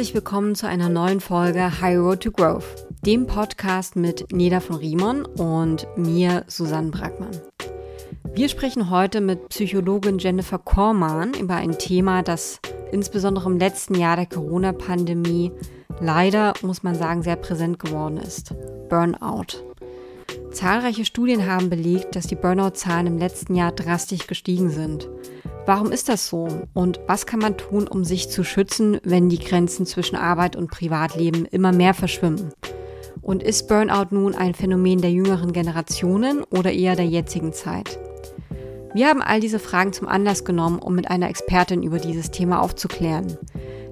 Herzlich willkommen zu einer neuen Folge High Road to Growth, dem Podcast mit Neda von Riemann und mir, Susanne Brackmann. Wir sprechen heute mit Psychologin Jennifer Kormann über ein Thema, das insbesondere im letzten Jahr der Corona-Pandemie leider, muss man sagen, sehr präsent geworden ist. Burnout. Zahlreiche Studien haben belegt, dass die Burnout-Zahlen im letzten Jahr drastisch gestiegen sind. Warum ist das so? Und was kann man tun, um sich zu schützen, wenn die Grenzen zwischen Arbeit und Privatleben immer mehr verschwimmen? Und ist Burnout nun ein Phänomen der jüngeren Generationen oder eher der jetzigen Zeit? Wir haben all diese Fragen zum Anlass genommen, um mit einer Expertin über dieses Thema aufzuklären.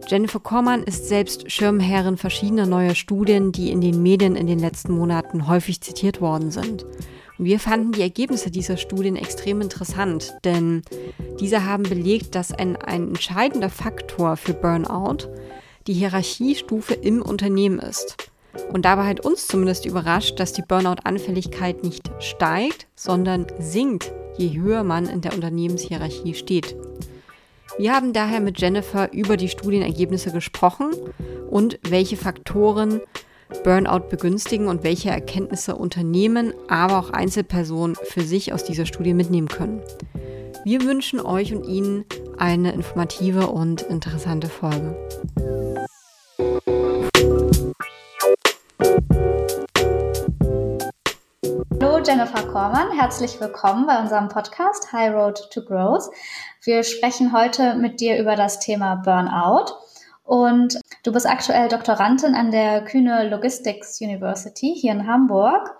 Jennifer Kormann ist selbst Schirmherrin verschiedener neuer Studien, die in den Medien in den letzten Monaten häufig zitiert worden sind. Wir fanden die Ergebnisse dieser Studien extrem interessant, denn diese haben belegt, dass ein, ein entscheidender Faktor für Burnout die Hierarchiestufe im Unternehmen ist. Und dabei hat uns zumindest überrascht, dass die Burnout-Anfälligkeit nicht steigt, sondern sinkt, je höher man in der Unternehmenshierarchie steht. Wir haben daher mit Jennifer über die Studienergebnisse gesprochen und welche Faktoren Burnout begünstigen und welche Erkenntnisse Unternehmen, aber auch Einzelpersonen für sich aus dieser Studie mitnehmen können. Wir wünschen euch und Ihnen eine informative und interessante Folge. Hallo Jennifer Kormann, herzlich willkommen bei unserem Podcast High Road to Growth. Wir sprechen heute mit dir über das Thema Burnout. Und du bist aktuell Doktorandin an der Kühne Logistics University hier in Hamburg.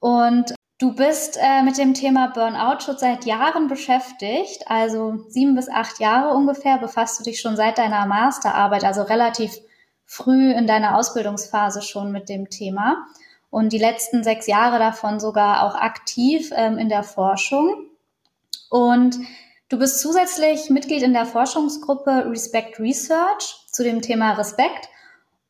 Und du bist äh, mit dem Thema Burnout schon seit Jahren beschäftigt. Also sieben bis acht Jahre ungefähr befasst du dich schon seit deiner Masterarbeit, also relativ früh in deiner Ausbildungsphase schon mit dem Thema. Und die letzten sechs Jahre davon sogar auch aktiv ähm, in der Forschung. Und Du bist zusätzlich Mitglied in der Forschungsgruppe Respect Research zu dem Thema Respekt.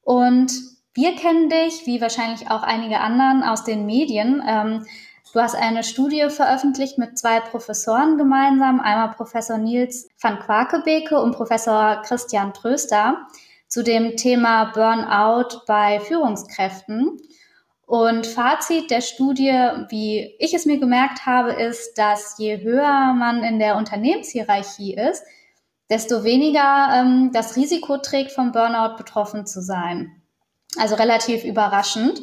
Und wir kennen dich, wie wahrscheinlich auch einige anderen aus den Medien. Ähm, du hast eine Studie veröffentlicht mit zwei Professoren gemeinsam, einmal Professor Nils van Quakebeke und Professor Christian Tröster zu dem Thema Burnout bei Führungskräften. Und Fazit der Studie, wie ich es mir gemerkt habe, ist, dass je höher man in der Unternehmenshierarchie ist, desto weniger ähm, das Risiko trägt, vom Burnout betroffen zu sein. Also relativ überraschend.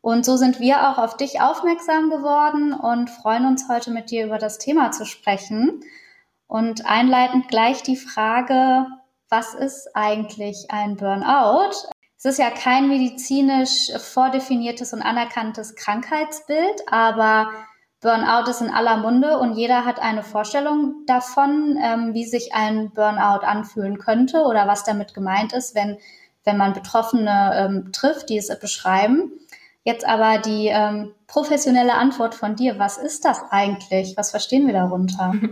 Und so sind wir auch auf dich aufmerksam geworden und freuen uns heute mit dir über das Thema zu sprechen. Und einleitend gleich die Frage, was ist eigentlich ein Burnout? Es ist ja kein medizinisch vordefiniertes und anerkanntes Krankheitsbild, aber Burnout ist in aller Munde und jeder hat eine Vorstellung davon, ähm, wie sich ein Burnout anfühlen könnte oder was damit gemeint ist, wenn, wenn man Betroffene ähm, trifft, die es beschreiben. Jetzt aber die ähm, professionelle Antwort von dir. Was ist das eigentlich? Was verstehen wir darunter?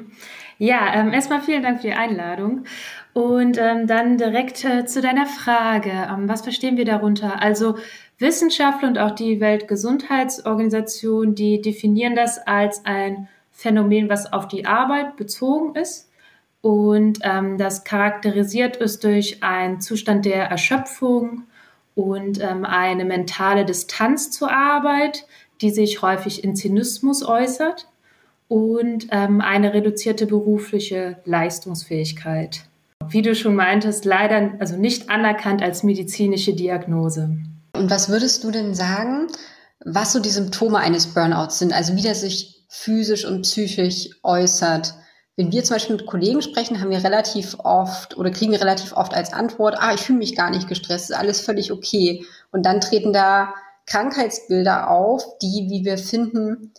Ja, ähm, erstmal vielen Dank für die Einladung. Und ähm, dann direkt äh, zu deiner Frage. Ähm, was verstehen wir darunter? Also Wissenschaftler und auch die Weltgesundheitsorganisation, die definieren das als ein Phänomen, was auf die Arbeit bezogen ist. Und ähm, das charakterisiert ist durch einen Zustand der Erschöpfung und ähm, eine mentale Distanz zur Arbeit, die sich häufig in Zynismus äußert und ähm, eine reduzierte berufliche Leistungsfähigkeit wie du schon meintest, leider also nicht anerkannt als medizinische Diagnose. Und was würdest du denn sagen, was so die Symptome eines Burnouts sind, also wie der sich physisch und psychisch äußert? Wenn wir zum Beispiel mit Kollegen sprechen, haben wir relativ oft oder kriegen relativ oft als Antwort, ah, ich fühle mich gar nicht gestresst, ist alles völlig okay. Und dann treten da Krankheitsbilder auf, die, wie wir finden,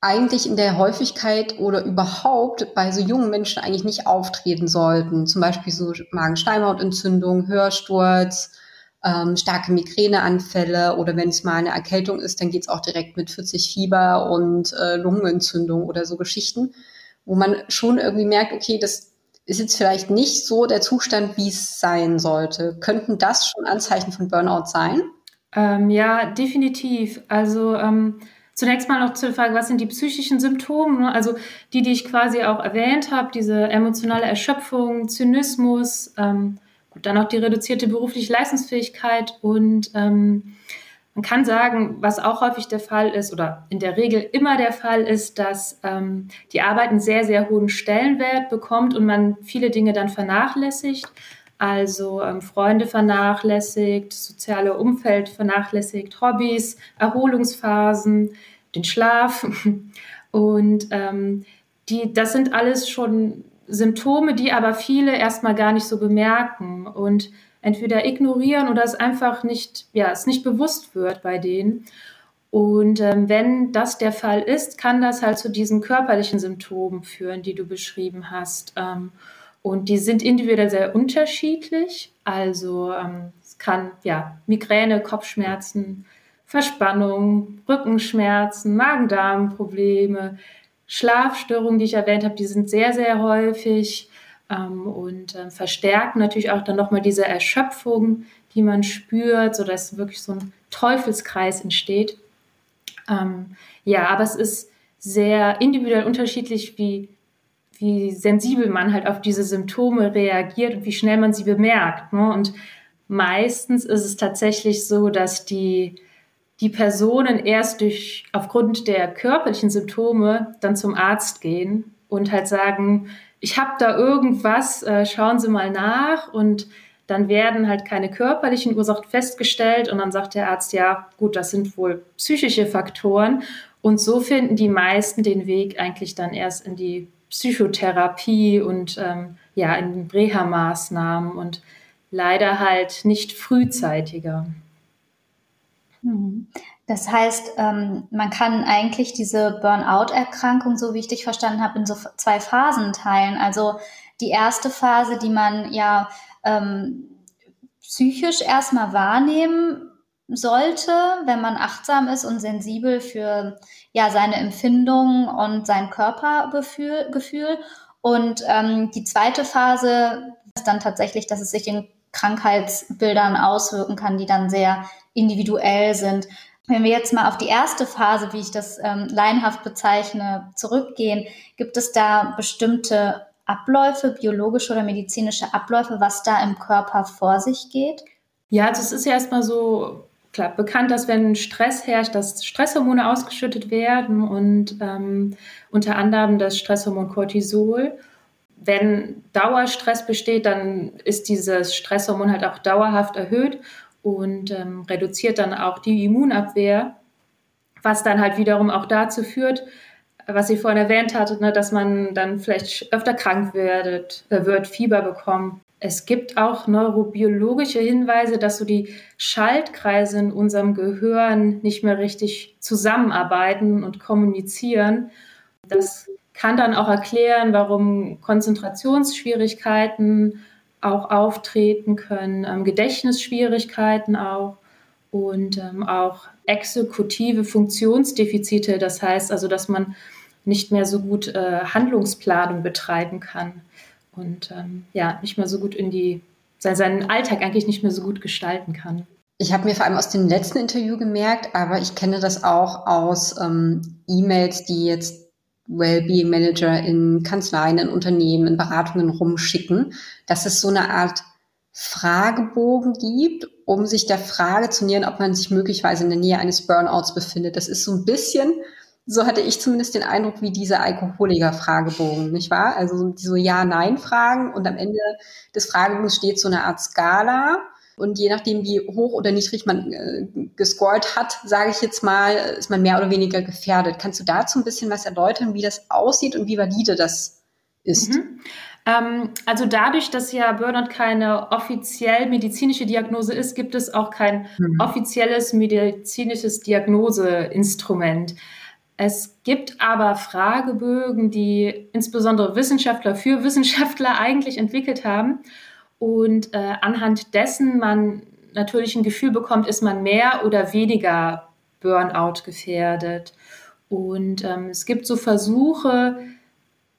eigentlich in der Häufigkeit oder überhaupt bei so jungen Menschen eigentlich nicht auftreten sollten. Zum Beispiel so Magenschleimhautentzündung, Hörsturz, ähm, starke Migräneanfälle oder wenn es mal eine Erkältung ist, dann geht es auch direkt mit 40 Fieber und äh, Lungenentzündung oder so Geschichten, wo man schon irgendwie merkt, okay, das ist jetzt vielleicht nicht so der Zustand, wie es sein sollte. Könnten das schon Anzeichen von Burnout sein? Ähm, ja, definitiv. Also ähm Zunächst mal noch zur Frage, was sind die psychischen Symptome? Ne? Also die, die ich quasi auch erwähnt habe, diese emotionale Erschöpfung, Zynismus, ähm, Dann auch die reduzierte berufliche Leistungsfähigkeit und ähm, man kann sagen, was auch häufig der Fall ist oder in der Regel immer der Fall ist, dass ähm, die Arbeit einen sehr, sehr hohen Stellenwert bekommt und man viele Dinge dann vernachlässigt. Also ähm, Freunde vernachlässigt, soziale Umfeld vernachlässigt, Hobbys, Erholungsphasen, den Schlaf. Und ähm, die, das sind alles schon Symptome, die aber viele erstmal gar nicht so bemerken. Und entweder ignorieren oder es einfach nicht, ja, es nicht bewusst wird bei denen. Und ähm, wenn das der Fall ist, kann das halt zu diesen körperlichen Symptomen führen, die du beschrieben hast. Ähm, und die sind individuell sehr unterschiedlich. Also ähm, es kann ja Migräne, Kopfschmerzen, Verspannung, Rückenschmerzen, Magen-Darm-Probleme, Schlafstörungen, die ich erwähnt habe, die sind sehr, sehr häufig ähm, und äh, verstärken natürlich auch dann nochmal diese Erschöpfung, die man spürt, sodass wirklich so ein Teufelskreis entsteht. Ähm, ja, aber es ist sehr individuell unterschiedlich, wie, wie sensibel man halt auf diese Symptome reagiert und wie schnell man sie bemerkt. Ne? Und meistens ist es tatsächlich so, dass die, die Personen erst durch, aufgrund der körperlichen Symptome dann zum Arzt gehen und halt sagen, ich habe da irgendwas, äh, schauen Sie mal nach. Und dann werden halt keine körperlichen Ursachen festgestellt. Und dann sagt der Arzt, ja gut, das sind wohl psychische Faktoren. Und so finden die meisten den Weg eigentlich dann erst in die Psychotherapie und ähm, ja, in Reha-Maßnahmen und leider halt nicht frühzeitiger. Mhm. Das heißt, ähm, man kann eigentlich diese Burnout-Erkrankung, so wie ich dich verstanden habe, in so zwei Phasen teilen. Also die erste Phase, die man ja ähm, psychisch erstmal wahrnehmen sollte, wenn man achtsam ist und sensibel für ja seine Empfindungen und sein Körpergefühl. Gefühl. Und ähm, die zweite Phase ist dann tatsächlich, dass es sich in Krankheitsbildern auswirken kann, die dann sehr individuell sind. Wenn wir jetzt mal auf die erste Phase, wie ich das ähm, laienhaft bezeichne, zurückgehen, gibt es da bestimmte Abläufe, biologische oder medizinische Abläufe, was da im Körper vor sich geht? Ja, also es ist ja erstmal so klar bekannt, dass wenn Stress herrscht, dass Stresshormone ausgeschüttet werden und ähm, unter anderem das Stresshormon Cortisol. Wenn Dauerstress besteht, dann ist dieses Stresshormon halt auch dauerhaft erhöht und ähm, reduziert dann auch die Immunabwehr, was dann halt wiederum auch dazu führt, was ich vorhin erwähnt hatte, ne, dass man dann vielleicht öfter krank wird, äh, wird, Fieber bekommt. Es gibt auch neurobiologische Hinweise, dass so die Schaltkreise in unserem Gehirn nicht mehr richtig zusammenarbeiten und kommunizieren. Das kann dann auch erklären, warum Konzentrationsschwierigkeiten auch auftreten können, ähm, Gedächtnisschwierigkeiten auch und ähm, auch exekutive Funktionsdefizite. Das heißt also, dass man nicht mehr so gut äh, Handlungsplanung betreiben kann und ähm, ja, nicht mehr so gut in die, seinen Alltag eigentlich nicht mehr so gut gestalten kann. Ich habe mir vor allem aus dem letzten Interview gemerkt, aber ich kenne das auch aus ähm, E-Mails, die jetzt Wellbeing Manager in Kanzleien, in Unternehmen, in Beratungen rumschicken, dass es so eine Art Fragebogen gibt, um sich der Frage zu nähern, ob man sich möglicherweise in der Nähe eines Burnouts befindet. Das ist so ein bisschen, so hatte ich zumindest den Eindruck, wie dieser Alkoholiker-Fragebogen, nicht wahr? Also so Ja-Nein-Fragen und am Ende des Fragebogens steht so eine Art Skala und je nachdem, wie hoch oder niedrig man äh, gescored hat, sage ich jetzt mal, ist man mehr oder weniger gefährdet. Kannst du dazu ein bisschen was erläutern, wie das aussieht und wie valide das ist? Mhm. Ähm, also dadurch, dass ja Burnout keine offiziell medizinische Diagnose ist, gibt es auch kein mhm. offizielles medizinisches Diagnoseinstrument. Es gibt aber Fragebögen, die insbesondere Wissenschaftler für Wissenschaftler eigentlich entwickelt haben und äh, anhand dessen man natürlich ein Gefühl bekommt, ist man mehr oder weniger Burnout gefährdet. Und ähm, es gibt so Versuche,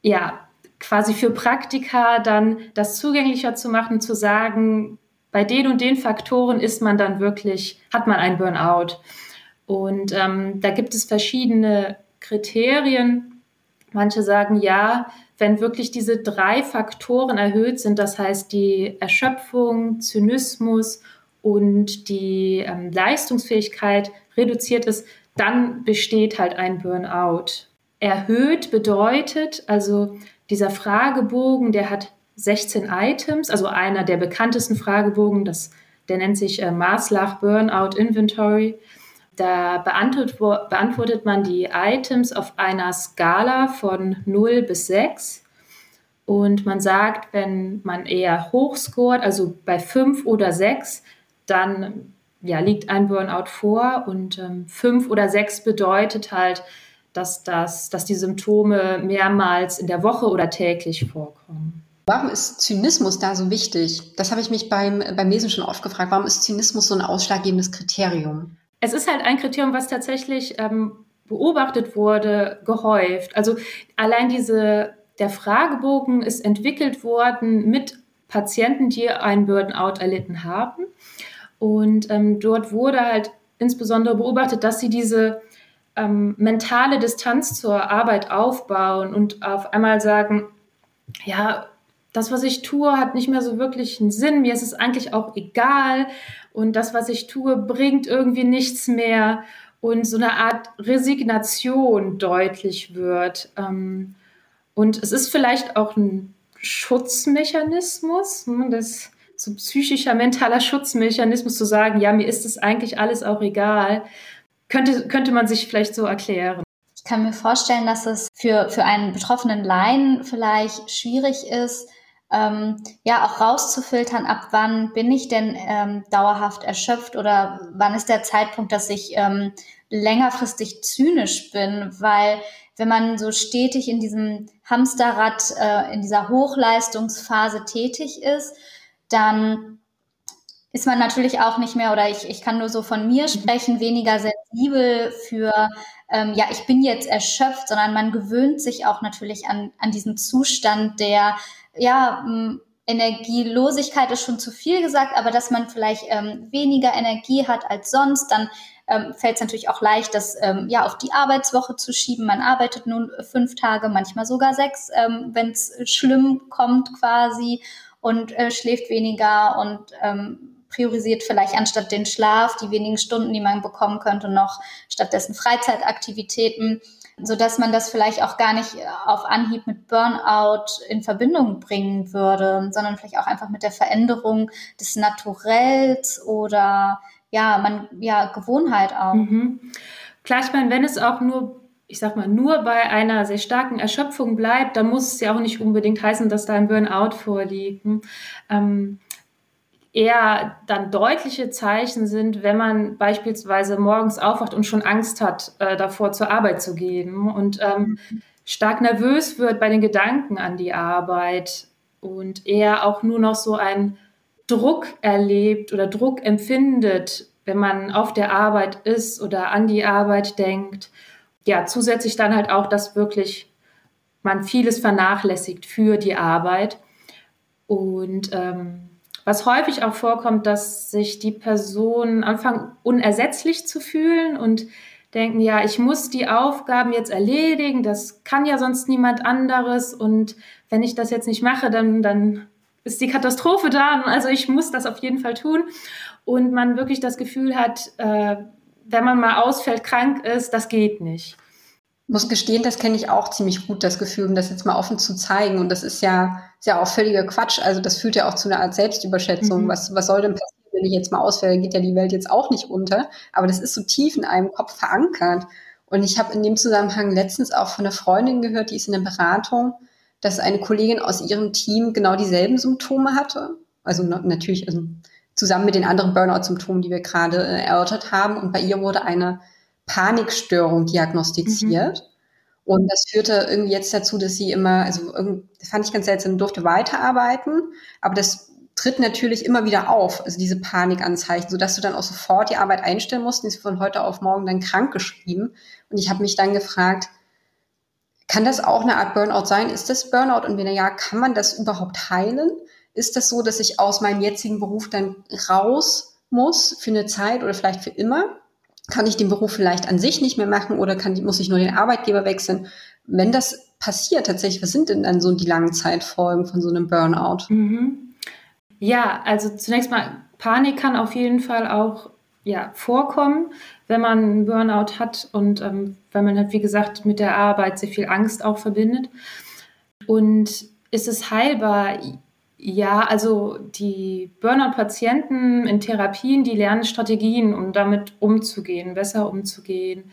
ja, quasi für Praktika dann das zugänglicher zu machen, zu sagen, bei den und den Faktoren ist man dann wirklich, hat man ein Burnout. Und ähm, da gibt es verschiedene Kriterien. Manche sagen, ja, wenn wirklich diese drei Faktoren erhöht sind, das heißt die Erschöpfung, Zynismus und die ähm, Leistungsfähigkeit reduziert ist, dann besteht halt ein Burnout. Erhöht bedeutet, also dieser Fragebogen, der hat 16 Items, also einer der bekanntesten Fragebogen, das, der nennt sich äh, Maslach Burnout Inventory. Da beantwortet, man die Items auf einer Skala von 0 bis 6. Und man sagt, wenn man eher hoch scoret, also bei 5 oder 6, dann ja, liegt ein Burnout vor. Und ähm, 5 oder 6 bedeutet halt, dass, das, dass die Symptome mehrmals in der Woche oder täglich vorkommen. Warum ist Zynismus da so wichtig? Das habe ich mich beim, beim Lesen schon oft gefragt. Warum ist Zynismus so ein ausschlaggebendes Kriterium? Es ist halt ein Kriterium, was tatsächlich ähm, beobachtet wurde, gehäuft. Also allein diese, der Fragebogen ist entwickelt worden mit Patienten, die einen Burnout erlitten haben. Und ähm, dort wurde halt insbesondere beobachtet, dass sie diese ähm, mentale Distanz zur Arbeit aufbauen und auf einmal sagen, ja, das, was ich tue, hat nicht mehr so wirklich einen Sinn. Mir ist es eigentlich auch egal. Und das, was ich tue, bringt irgendwie nichts mehr. Und so eine Art Resignation deutlich wird. Ähm, und es ist vielleicht auch ein Schutzmechanismus, ne, das so psychischer, mentaler Schutzmechanismus zu sagen, ja, mir ist es eigentlich alles auch egal, könnte, könnte man sich vielleicht so erklären. Ich kann mir vorstellen, dass es für, für einen betroffenen Laien vielleicht schwierig ist, ähm, ja auch rauszufiltern, ab wann bin ich denn ähm, dauerhaft erschöpft oder wann ist der Zeitpunkt, dass ich ähm, längerfristig zynisch bin, weil wenn man so stetig in diesem Hamsterrad, äh, in dieser Hochleistungsphase tätig ist, dann ist man natürlich auch nicht mehr, oder ich, ich kann nur so von mir mhm. sprechen, weniger sensibel für, ähm, ja, ich bin jetzt erschöpft, sondern man gewöhnt sich auch natürlich an, an diesen Zustand der ja, Energielosigkeit ist schon zu viel gesagt, aber dass man vielleicht ähm, weniger Energie hat als sonst, dann ähm, fällt es natürlich auch leicht, das ähm, ja auf die Arbeitswoche zu schieben. Man arbeitet nun fünf Tage, manchmal sogar sechs, ähm, wenn es schlimm kommt quasi und äh, schläft weniger und ähm, priorisiert vielleicht anstatt den Schlaf die wenigen Stunden, die man bekommen könnte, noch stattdessen Freizeitaktivitäten so dass man das vielleicht auch gar nicht auf Anhieb mit Burnout in Verbindung bringen würde, sondern vielleicht auch einfach mit der Veränderung des Naturells oder ja, man, ja, Gewohnheit auch. Mhm. Klar, ich meine, wenn es auch nur ich sag mal, nur bei einer sehr starken Erschöpfung bleibt, dann muss es ja auch nicht unbedingt heißen, dass da ein Burnout vorliegt. Ähm, eher dann deutliche Zeichen sind, wenn man beispielsweise morgens aufwacht und schon Angst hat, äh, davor zur Arbeit zu gehen und ähm, stark nervös wird bei den Gedanken an die Arbeit und eher auch nur noch so einen Druck erlebt oder Druck empfindet, wenn man auf der Arbeit ist oder an die Arbeit denkt. Ja, zusätzlich dann halt auch, dass wirklich man vieles vernachlässigt für die Arbeit und ähm, was häufig auch vorkommt, dass sich die Personen anfangen, unersetzlich zu fühlen und denken, ja, ich muss die Aufgaben jetzt erledigen, das kann ja sonst niemand anderes und wenn ich das jetzt nicht mache, dann, dann ist die Katastrophe da. Also ich muss das auf jeden Fall tun. Und man wirklich das Gefühl hat, äh, wenn man mal ausfällt, krank ist, das geht nicht muss gestehen, das kenne ich auch ziemlich gut, das Gefühl, um das jetzt mal offen zu zeigen. Und das ist ja, ist ja auch völliger Quatsch. Also das führt ja auch zu einer Art Selbstüberschätzung. Mhm. Was, was soll denn passieren, wenn ich jetzt mal ausfälle? Geht ja die Welt jetzt auch nicht unter. Aber das ist so tief in einem Kopf verankert. Und ich habe in dem Zusammenhang letztens auch von einer Freundin gehört, die ist in der Beratung, dass eine Kollegin aus ihrem Team genau dieselben Symptome hatte. Also natürlich, also zusammen mit den anderen Burnout-Symptomen, die wir gerade äh, erörtert haben. Und bei ihr wurde eine Panikstörung diagnostiziert. Mhm. Und das führte irgendwie jetzt dazu, dass sie immer, also das fand ich ganz seltsam, durfte weiterarbeiten, aber das tritt natürlich immer wieder auf, also diese Panikanzeichen, sodass du dann auch sofort die Arbeit einstellen musst. Die ist von heute auf morgen dann krank geschrieben. Und ich habe mich dann gefragt, kann das auch eine Art Burnout sein? Ist das Burnout? Und wenn ja, kann man das überhaupt heilen? Ist das so, dass ich aus meinem jetzigen Beruf dann raus muss für eine Zeit oder vielleicht für immer? Kann ich den Beruf vielleicht an sich nicht mehr machen oder kann, muss ich nur den Arbeitgeber wechseln? Wenn das passiert tatsächlich, was sind denn dann so die Langzeitfolgen von so einem Burnout? Mhm. Ja, also zunächst mal, Panik kann auf jeden Fall auch ja, vorkommen, wenn man einen Burnout hat und ähm, wenn man halt, wie gesagt, mit der Arbeit sehr viel Angst auch verbindet. Und ist es heilbar? Ja, also die Burnout-Patienten in Therapien, die lernen Strategien, um damit umzugehen, besser umzugehen.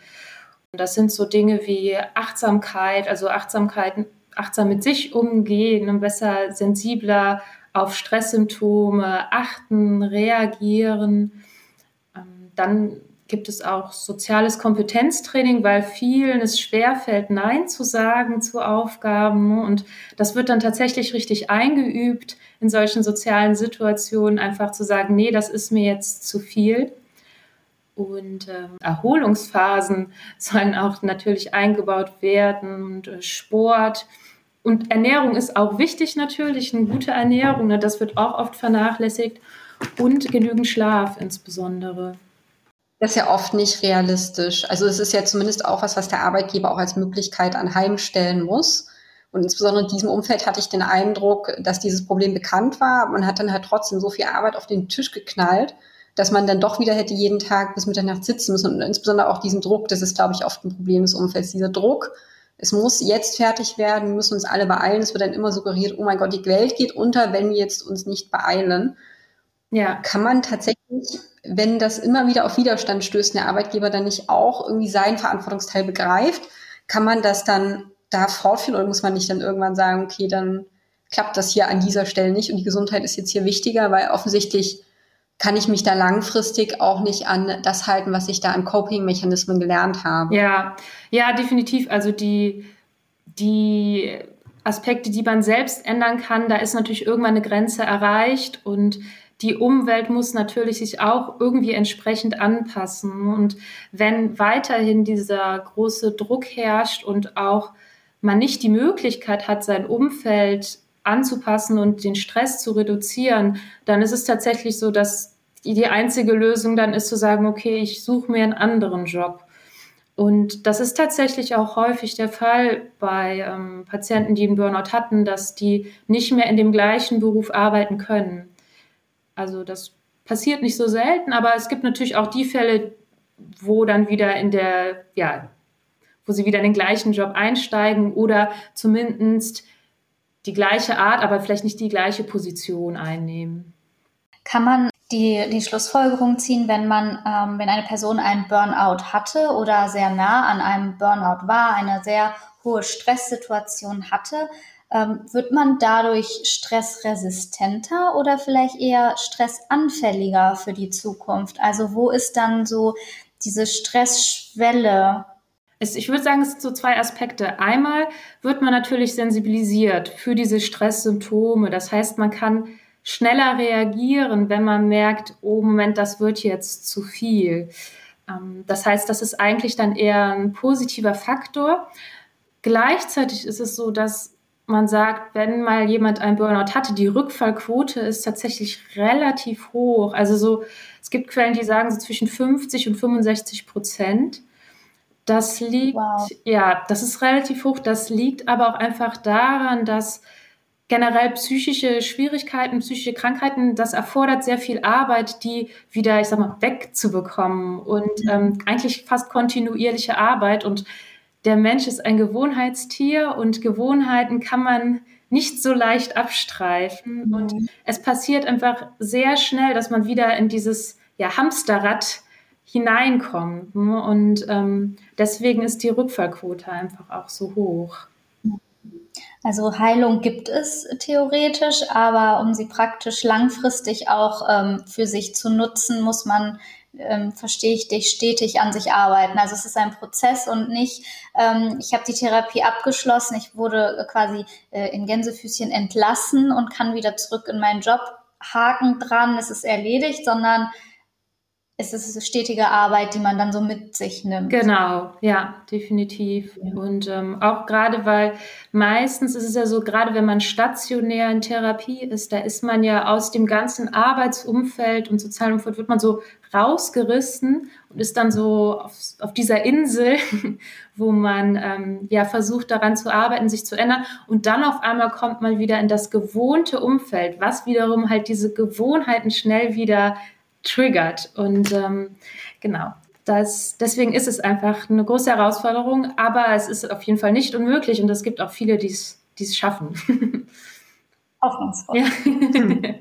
Und das sind so Dinge wie Achtsamkeit, also Achtsamkeit, achtsam mit sich umgehen und besser sensibler auf Stresssymptome achten, reagieren dann gibt es auch soziales Kompetenztraining, weil vielen es schwerfällt, Nein zu sagen zu Aufgaben. Und das wird dann tatsächlich richtig eingeübt, in solchen sozialen Situationen einfach zu sagen, nee, das ist mir jetzt zu viel. Und äh, Erholungsphasen sollen auch natürlich eingebaut werden und äh, Sport. Und Ernährung ist auch wichtig natürlich, eine gute Ernährung, ne, das wird auch oft vernachlässigt. Und genügend Schlaf insbesondere. Das ist ja oft nicht realistisch. Also es ist ja zumindest auch was, was der Arbeitgeber auch als Möglichkeit anheimstellen muss. Und insbesondere in diesem Umfeld hatte ich den Eindruck, dass dieses Problem bekannt war. Man hat dann halt trotzdem so viel Arbeit auf den Tisch geknallt, dass man dann doch wieder hätte jeden Tag bis Mitternacht sitzen müssen. Und insbesondere auch diesen Druck, das ist, glaube ich, oft ein Problem des Umfelds. Dieser Druck, es muss jetzt fertig werden, wir müssen uns alle beeilen. Es wird dann immer suggeriert, oh mein Gott, die Welt geht unter, wenn wir jetzt uns nicht beeilen. Ja. Kann man tatsächlich, wenn das immer wieder auf Widerstand stößt, der Arbeitgeber dann nicht auch irgendwie seinen Verantwortungsteil begreift, kann man das dann da fortführen oder muss man nicht dann irgendwann sagen, okay, dann klappt das hier an dieser Stelle nicht und die Gesundheit ist jetzt hier wichtiger, weil offensichtlich kann ich mich da langfristig auch nicht an das halten, was ich da an Coping-Mechanismen gelernt habe. Ja, ja, definitiv. Also die, die Aspekte, die man selbst ändern kann, da ist natürlich irgendwann eine Grenze erreicht und die Umwelt muss natürlich sich auch irgendwie entsprechend anpassen. Und wenn weiterhin dieser große Druck herrscht und auch man nicht die Möglichkeit hat, sein Umfeld anzupassen und den Stress zu reduzieren, dann ist es tatsächlich so, dass die einzige Lösung dann ist zu sagen, okay, ich suche mir einen anderen Job. Und das ist tatsächlich auch häufig der Fall bei ähm, Patienten, die einen Burnout hatten, dass die nicht mehr in dem gleichen Beruf arbeiten können. Also das passiert nicht so selten, aber es gibt natürlich auch die Fälle, wo dann wieder in der, ja, wo sie wieder in den gleichen Job einsteigen oder zumindest die gleiche Art, aber vielleicht nicht die gleiche Position einnehmen. Kann man die, die Schlussfolgerung ziehen, wenn man, ähm, wenn eine Person einen Burnout hatte oder sehr nah an einem Burnout war, eine sehr hohe Stresssituation hatte, ähm, wird man dadurch stressresistenter oder vielleicht eher stressanfälliger für die Zukunft? Also wo ist dann so diese Stressschwelle? Ich würde sagen, es sind so zwei Aspekte. Einmal wird man natürlich sensibilisiert für diese Stresssymptome. Das heißt, man kann schneller reagieren, wenn man merkt, oh Moment, das wird jetzt zu viel. Ähm, das heißt, das ist eigentlich dann eher ein positiver Faktor. Gleichzeitig ist es so, dass man sagt, wenn mal jemand einen Burnout hatte, die Rückfallquote ist tatsächlich relativ hoch. Also so, es gibt Quellen, die sagen so zwischen 50 und 65 Prozent. Das liegt, wow. ja, das ist relativ hoch. Das liegt aber auch einfach daran, dass generell psychische Schwierigkeiten, psychische Krankheiten, das erfordert sehr viel Arbeit, die wieder, ich sag mal, wegzubekommen und ähm, eigentlich fast kontinuierliche Arbeit und der Mensch ist ein Gewohnheitstier und Gewohnheiten kann man nicht so leicht abstreifen. Mhm. Und es passiert einfach sehr schnell, dass man wieder in dieses ja, Hamsterrad hineinkommt. Und ähm, deswegen ist die Rückfallquote einfach auch so hoch. Also Heilung gibt es theoretisch, aber um sie praktisch langfristig auch ähm, für sich zu nutzen, muss man ähm, verstehe ich dich, stetig an sich arbeiten. Also es ist ein Prozess und nicht, ähm, ich habe die Therapie abgeschlossen, ich wurde quasi äh, in Gänsefüßchen entlassen und kann wieder zurück in meinen Job, Haken dran, es ist erledigt, sondern ist es stetige Arbeit, die man dann so mit sich nimmt. Genau, ja, definitiv. Ja. Und ähm, auch gerade, weil meistens ist es ja so, gerade wenn man stationär in Therapie ist, da ist man ja aus dem ganzen Arbeitsumfeld und sozialen Umfeld wird man so rausgerissen und ist dann so auf, auf dieser Insel, wo man ähm, ja versucht daran zu arbeiten, sich zu ändern. Und dann auf einmal kommt man wieder in das gewohnte Umfeld, was wiederum halt diese Gewohnheiten schnell wieder triggert. Und ähm, genau, das, deswegen ist es einfach eine große Herausforderung, aber es ist auf jeden Fall nicht unmöglich und es gibt auch viele, die es schaffen. Hoffnungsvoll. Ja.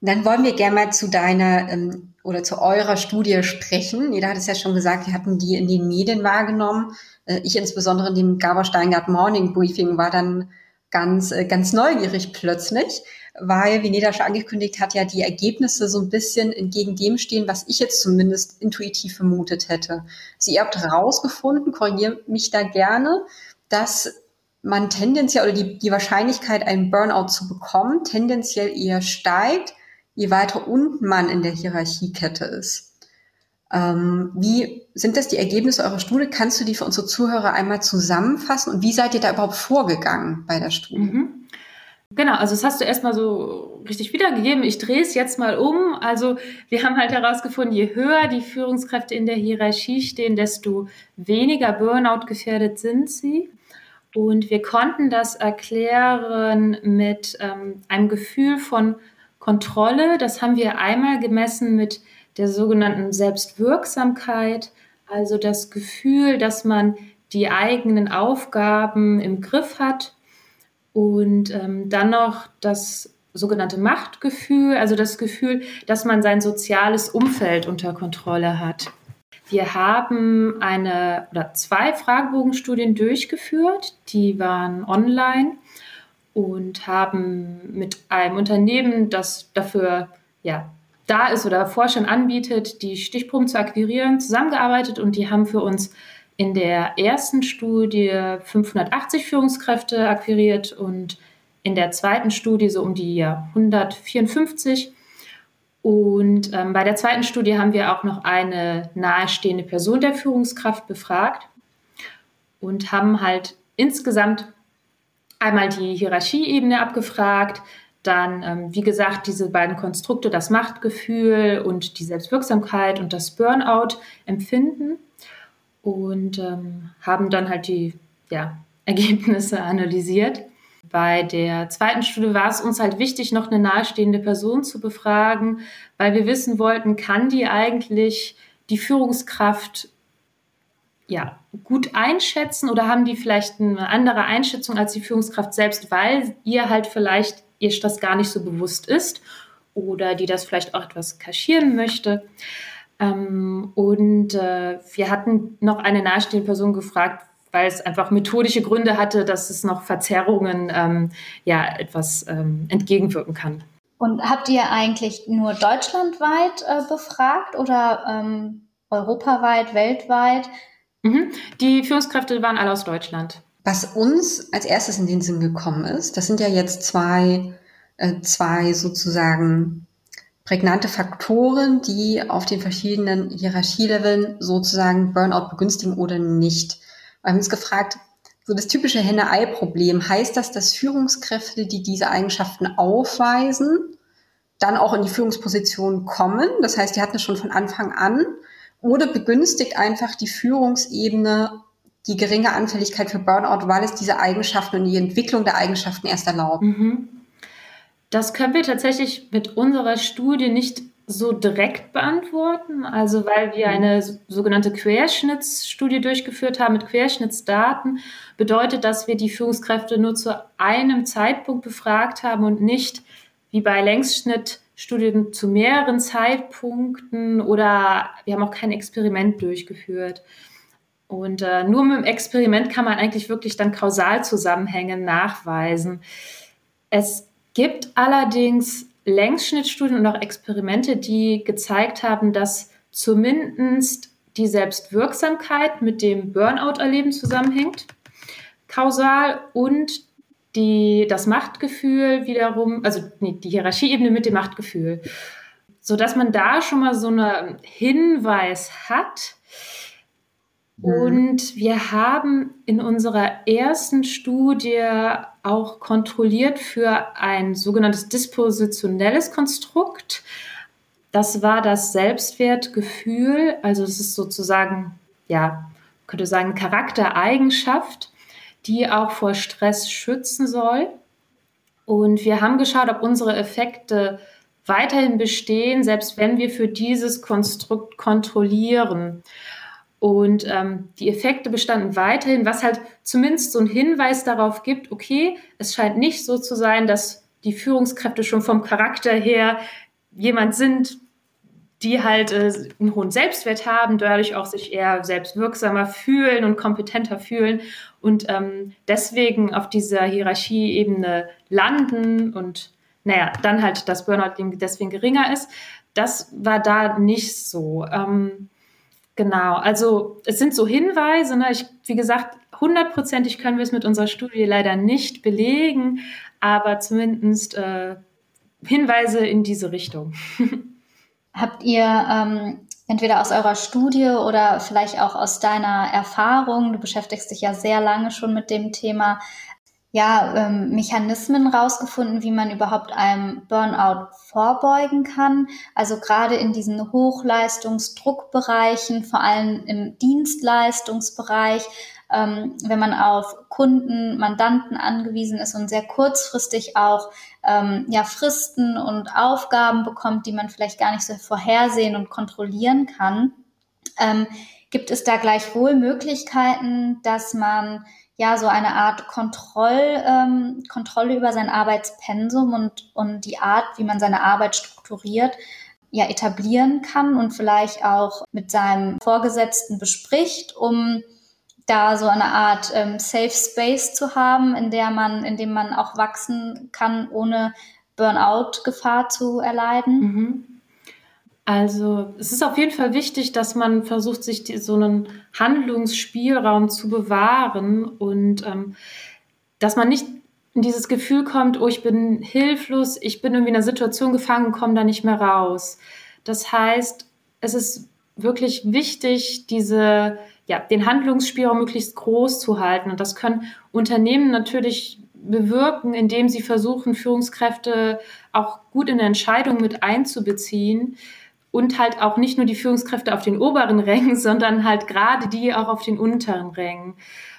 Dann wollen wir gerne mal zu deiner ähm, oder zu eurer Studie sprechen. Jeder hat es ja schon gesagt, wir hatten die in den Medien wahrgenommen. Äh, ich insbesondere in dem Gabor Steingart Morning Briefing war dann ganz, äh, ganz neugierig plötzlich weil, wie Neda schon angekündigt hat, ja die Ergebnisse so ein bisschen entgegen dem stehen, was ich jetzt zumindest intuitiv vermutet hätte. Sie habt herausgefunden, korrigiert mich da gerne, dass man tendenziell oder die, die Wahrscheinlichkeit, einen Burnout zu bekommen, tendenziell eher steigt, je weiter unten man in der Hierarchiekette ist. Ähm, wie sind das die Ergebnisse eurer Studie? Kannst du die für unsere Zuhörer einmal zusammenfassen und wie seid ihr da überhaupt vorgegangen bei der Studie? Mhm. Genau, also das hast du erstmal so richtig wiedergegeben. Ich drehe es jetzt mal um. Also wir haben halt herausgefunden, je höher die Führungskräfte in der Hierarchie stehen, desto weniger Burnout gefährdet sind sie. Und wir konnten das erklären mit ähm, einem Gefühl von Kontrolle. Das haben wir einmal gemessen mit der sogenannten Selbstwirksamkeit, also das Gefühl, dass man die eigenen Aufgaben im Griff hat und ähm, dann noch das sogenannte Machtgefühl, also das Gefühl, dass man sein soziales Umfeld unter Kontrolle hat. Wir haben eine oder zwei Fragebogenstudien durchgeführt, die waren online und haben mit einem Unternehmen, das dafür ja, da ist oder Forschern anbietet, die Stichproben zu akquirieren, zusammengearbeitet und die haben für uns in der ersten Studie 580 Führungskräfte akquiriert und in der zweiten Studie so um die 154. Und ähm, bei der zweiten Studie haben wir auch noch eine nahestehende Person der Führungskraft befragt und haben halt insgesamt einmal die Hierarchieebene abgefragt, dann, ähm, wie gesagt, diese beiden Konstrukte, das Machtgefühl und die Selbstwirksamkeit und das Burnout-Empfinden und ähm, haben dann halt die ja, Ergebnisse analysiert. Bei der zweiten Studie war es uns halt wichtig, noch eine nahestehende Person zu befragen, weil wir wissen wollten, kann die eigentlich die Führungskraft ja, gut einschätzen oder haben die vielleicht eine andere Einschätzung als die Führungskraft selbst, weil ihr halt vielleicht ihr das gar nicht so bewusst ist oder die das vielleicht auch etwas kaschieren möchte. Ähm, und äh, wir hatten noch eine nahestehende Person gefragt, weil es einfach methodische Gründe hatte, dass es noch Verzerrungen ähm, ja etwas ähm, entgegenwirken kann. Und habt ihr eigentlich nur deutschlandweit äh, befragt oder ähm, europaweit, weltweit? Mhm. Die Führungskräfte waren alle aus Deutschland. Was uns als erstes in den Sinn gekommen ist, das sind ja jetzt zwei, äh, zwei sozusagen prägnante Faktoren, die auf den verschiedenen Hierarchieleveln sozusagen Burnout begünstigen oder nicht. Wir haben uns gefragt, so das typische Henne-Ei-Problem, heißt das, dass Führungskräfte, die diese Eigenschaften aufweisen, dann auch in die Führungsposition kommen? Das heißt, die hatten es schon von Anfang an. Oder begünstigt einfach die Führungsebene die geringe Anfälligkeit für Burnout, weil es diese Eigenschaften und die Entwicklung der Eigenschaften erst erlaubt? Mhm. Das können wir tatsächlich mit unserer Studie nicht so direkt beantworten, also weil wir mhm. eine sogenannte Querschnittsstudie durchgeführt haben mit Querschnittsdaten, bedeutet, dass wir die Führungskräfte nur zu einem Zeitpunkt befragt haben und nicht wie bei Längsschnittstudien zu mehreren Zeitpunkten oder wir haben auch kein Experiment durchgeführt. Und äh, nur mit dem Experiment kann man eigentlich wirklich dann Kausalzusammenhänge nachweisen. Es gibt allerdings Längsschnittstudien und auch Experimente, die gezeigt haben, dass zumindest die Selbstwirksamkeit mit dem Burnout-Erleben zusammenhängt, kausal und die, das Machtgefühl wiederum, also nee, die Hierarchieebene mit dem Machtgefühl. so dass man da schon mal so einen Hinweis hat. Mhm. Und wir haben in unserer ersten Studie auch kontrolliert für ein sogenanntes dispositionelles Konstrukt. Das war das Selbstwertgefühl, also es ist sozusagen, ja, könnte sagen, Charaktereigenschaft, die auch vor Stress schützen soll. Und wir haben geschaut, ob unsere Effekte weiterhin bestehen, selbst wenn wir für dieses Konstrukt kontrollieren. Und ähm, die Effekte bestanden weiterhin, was halt zumindest so einen Hinweis darauf gibt, okay, es scheint nicht so zu sein, dass die Führungskräfte schon vom Charakter her jemand sind, die halt äh, einen hohen Selbstwert haben, dadurch auch sich eher selbstwirksamer fühlen und kompetenter fühlen und ähm, deswegen auf dieser Hierarchieebene landen und naja, dann halt das Burnout deswegen geringer ist. Das war da nicht so. Ähm, genau, also es sind so Hinweise, ne? ich, wie gesagt, hundertprozentig können wir es mit unserer Studie leider nicht belegen, aber zumindest äh, Hinweise in diese Richtung. Habt ihr ähm, entweder aus eurer Studie oder vielleicht auch aus deiner Erfahrung, du beschäftigst dich ja sehr lange schon mit dem Thema, ja, ähm, Mechanismen rausgefunden, wie man überhaupt einem Burnout vorbeugen kann. Also gerade in diesen Hochleistungsdruckbereichen, vor allem im Dienstleistungsbereich, ähm, wenn man auf Kunden, Mandanten angewiesen ist und sehr kurzfristig auch ähm, ja, Fristen und Aufgaben bekommt, die man vielleicht gar nicht so vorhersehen und kontrollieren kann, ähm, gibt es da gleichwohl Möglichkeiten, dass man ja so eine Art Kontroll, ähm, Kontrolle über sein Arbeitspensum und, und die Art, wie man seine Arbeit strukturiert, ja etablieren kann und vielleicht auch mit seinem Vorgesetzten bespricht, um da so eine Art ähm, Safe Space zu haben, in der man, in dem man auch wachsen kann, ohne Burnout-Gefahr zu erleiden? Mhm. Also es ist auf jeden Fall wichtig, dass man versucht, sich die, so einen Handlungsspielraum zu bewahren und ähm, dass man nicht in dieses Gefühl kommt, oh, ich bin hilflos, ich bin irgendwie in einer Situation gefangen und komme da nicht mehr raus. Das heißt, es ist wirklich wichtig, diese ja, den Handlungsspielraum möglichst groß zu halten. Und das können Unternehmen natürlich bewirken, indem sie versuchen, Führungskräfte auch gut in Entscheidungen mit einzubeziehen und halt auch nicht nur die Führungskräfte auf den oberen Rängen, sondern halt gerade die auch auf den unteren Rängen.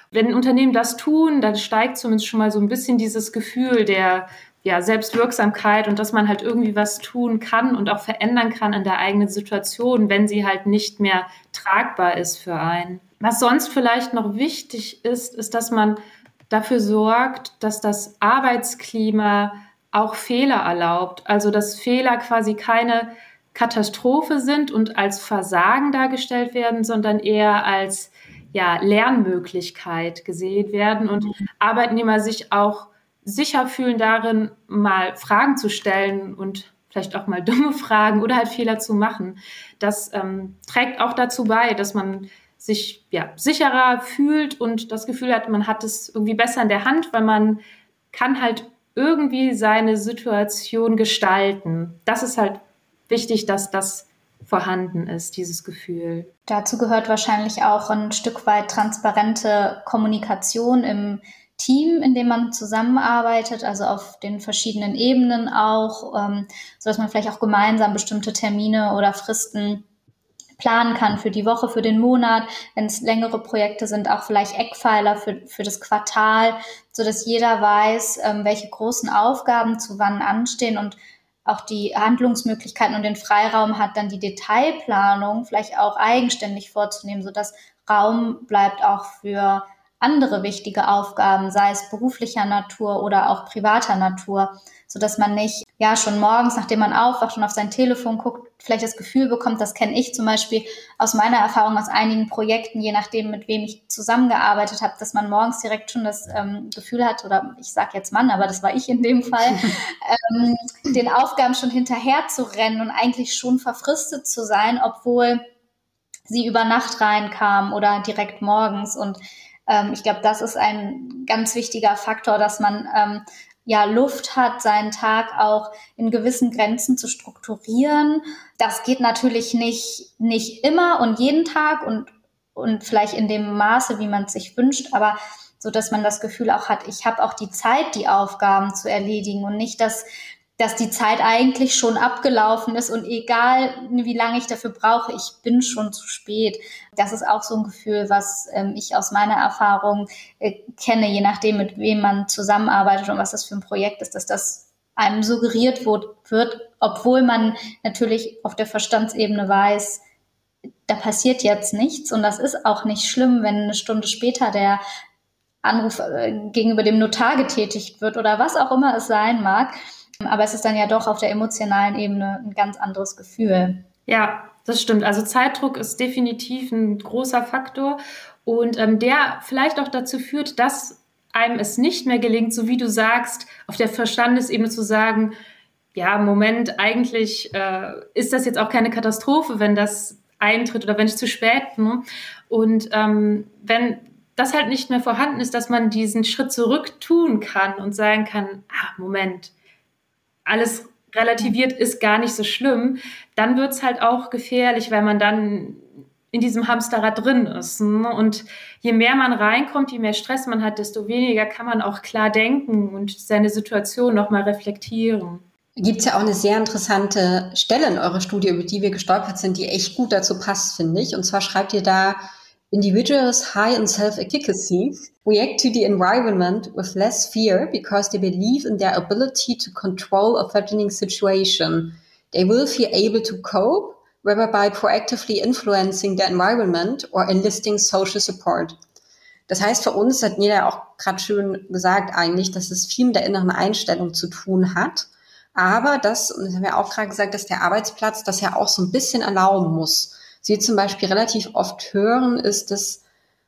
Wenn Unternehmen das tun, dann steigt zumindest schon mal so ein bisschen dieses Gefühl der ja, Selbstwirksamkeit und dass man halt irgendwie was tun kann und auch verändern kann in der eigenen Situation, wenn sie halt nicht mehr tragbar ist für einen. Was sonst vielleicht noch wichtig ist, ist, dass man dafür sorgt, dass das Arbeitsklima auch Fehler erlaubt. Also dass Fehler quasi keine Katastrophe sind und als Versagen dargestellt werden, sondern eher als ja, Lernmöglichkeit gesehen werden und mhm. Arbeitnehmer sich auch sicher fühlen darin, mal Fragen zu stellen und vielleicht auch mal dumme Fragen oder halt Fehler zu machen. Das ähm, trägt auch dazu bei, dass man sich ja, sicherer fühlt und das Gefühl hat, man hat es irgendwie besser in der Hand, weil man kann halt irgendwie seine Situation gestalten. Das ist halt wichtig, dass das vorhanden ist, dieses Gefühl. Dazu gehört wahrscheinlich auch ein Stück weit transparente Kommunikation im Team, in dem man zusammenarbeitet, also auf den verschiedenen Ebenen auch, ähm, sodass man vielleicht auch gemeinsam bestimmte Termine oder Fristen planen kann für die Woche, für den Monat, wenn es längere Projekte sind, auch vielleicht Eckpfeiler für, für das Quartal, so dass jeder weiß, ähm, welche großen Aufgaben zu wann anstehen und auch die Handlungsmöglichkeiten und den Freiraum hat, dann die Detailplanung vielleicht auch eigenständig vorzunehmen, so dass Raum bleibt auch für andere wichtige Aufgaben, sei es beruflicher Natur oder auch privater Natur, so dass man nicht ja schon morgens, nachdem man aufwacht und auf sein Telefon guckt, vielleicht das Gefühl bekommt, das kenne ich zum Beispiel aus meiner Erfahrung aus einigen Projekten, je nachdem, mit wem ich zusammengearbeitet habe, dass man morgens direkt schon das ähm, Gefühl hat, oder ich sage jetzt Mann, aber das war ich in dem Fall, ähm, den Aufgaben schon hinterher zu rennen und eigentlich schon verfristet zu sein, obwohl sie über Nacht reinkam oder direkt morgens. Und ähm, ich glaube, das ist ein ganz wichtiger Faktor, dass man ähm, ja Luft hat, seinen Tag auch in gewissen Grenzen zu strukturieren. Das geht natürlich nicht, nicht immer und jeden Tag und, und vielleicht in dem Maße, wie man es sich wünscht, aber so dass man das Gefühl auch hat, ich habe auch die Zeit, die Aufgaben zu erledigen und nicht, dass dass die Zeit eigentlich schon abgelaufen ist und egal wie lange ich dafür brauche, ich bin schon zu spät. Das ist auch so ein Gefühl, was ähm, ich aus meiner Erfahrung äh, kenne, je nachdem, mit wem man zusammenarbeitet und was das für ein Projekt ist, dass das einem suggeriert wird, obwohl man natürlich auf der Verstandsebene weiß, da passiert jetzt nichts und das ist auch nicht schlimm, wenn eine Stunde später der Anruf äh, gegenüber dem Notar getätigt wird oder was auch immer es sein mag. Aber es ist dann ja doch auf der emotionalen Ebene ein ganz anderes Gefühl. Ja, das stimmt. Also Zeitdruck ist definitiv ein großer Faktor und ähm, der vielleicht auch dazu führt, dass einem es nicht mehr gelingt, so wie du sagst, auf der Verstandesebene zu sagen, ja, Moment, eigentlich äh, ist das jetzt auch keine Katastrophe, wenn das eintritt oder wenn ich zu spät bin. Und ähm, wenn das halt nicht mehr vorhanden ist, dass man diesen Schritt zurück tun kann und sagen kann, ah, Moment, alles relativiert ist gar nicht so schlimm, dann wird es halt auch gefährlich, weil man dann in diesem Hamsterrad drin ist. Ne? Und je mehr man reinkommt, je mehr Stress man hat, desto weniger kann man auch klar denken und seine Situation nochmal reflektieren. Gibt es ja auch eine sehr interessante Stelle in eurer Studie, über die wir gestolpert sind, die echt gut dazu passt, finde ich. Und zwar schreibt ihr da, Individuals high in self-efficacy react to the environment with less fear because they believe in their ability to control a threatening situation. They will feel able to cope, whether by proactively influencing the environment or enlisting social support. Das heißt, für uns hat Nina auch gerade schön gesagt eigentlich, dass es viel mit der inneren Einstellung zu tun hat. Aber das, und das haben wir auch gerade gesagt, dass der Arbeitsplatz das ja auch so ein bisschen erlauben muss Sie zum Beispiel relativ oft hören, ist, dass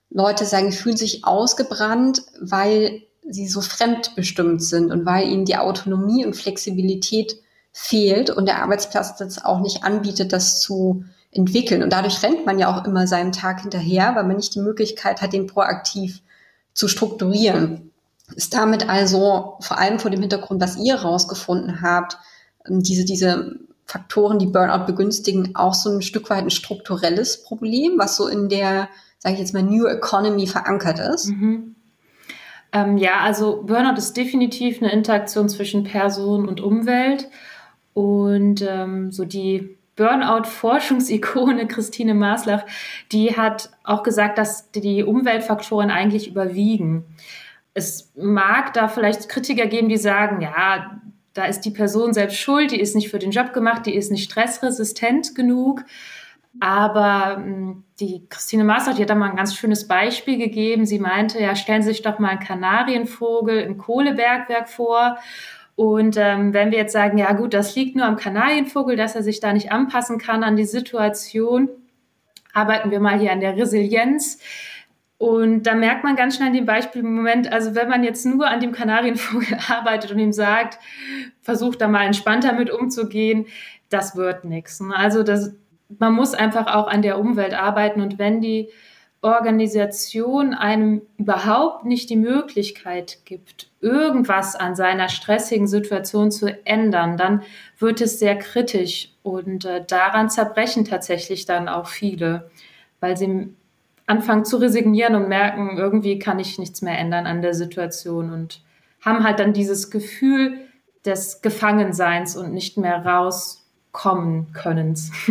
Leute sagen, fühlen sich ausgebrannt, weil sie so fremdbestimmt sind und weil ihnen die Autonomie und Flexibilität fehlt und der Arbeitsplatz das auch nicht anbietet, das zu entwickeln. Und dadurch rennt man ja auch immer seinem Tag hinterher, weil man nicht die Möglichkeit hat, den proaktiv zu strukturieren. Ist damit also vor allem vor dem Hintergrund, was ihr rausgefunden habt, diese, diese Faktoren, die Burnout begünstigen, auch so ein Stück weit ein strukturelles Problem, was so in der, sage ich jetzt mal, New Economy verankert ist? Mhm. Ähm, ja, also Burnout ist definitiv eine Interaktion zwischen Person und Umwelt. Und ähm, so die Burnout-Forschungsikone Christine Maslach, die hat auch gesagt, dass die Umweltfaktoren eigentlich überwiegen. Es mag da vielleicht Kritiker geben, die sagen, ja, da ist die Person selbst schuld, die ist nicht für den Job gemacht, die ist nicht stressresistent genug. Aber hm, die Christine Master, die hat da mal ein ganz schönes Beispiel gegeben. Sie meinte, ja, stellen Sie sich doch mal einen Kanarienvogel im Kohlebergwerk vor. Und ähm, wenn wir jetzt sagen, ja gut, das liegt nur am Kanarienvogel, dass er sich da nicht anpassen kann an die Situation, arbeiten wir mal hier an der Resilienz. Und da merkt man ganz schnell in dem Beispiel im Moment, also wenn man jetzt nur an dem Kanarienvogel arbeitet und ihm sagt, versucht da mal entspannter mit umzugehen, das wird nichts. Ne? Also das, man muss einfach auch an der Umwelt arbeiten und wenn die Organisation einem überhaupt nicht die Möglichkeit gibt, irgendwas an seiner stressigen Situation zu ändern, dann wird es sehr kritisch und äh, daran zerbrechen tatsächlich dann auch viele, weil sie anfangen zu resignieren und merken, irgendwie kann ich nichts mehr ändern an der Situation und haben halt dann dieses Gefühl des Gefangenseins und nicht mehr rauskommen Könnens.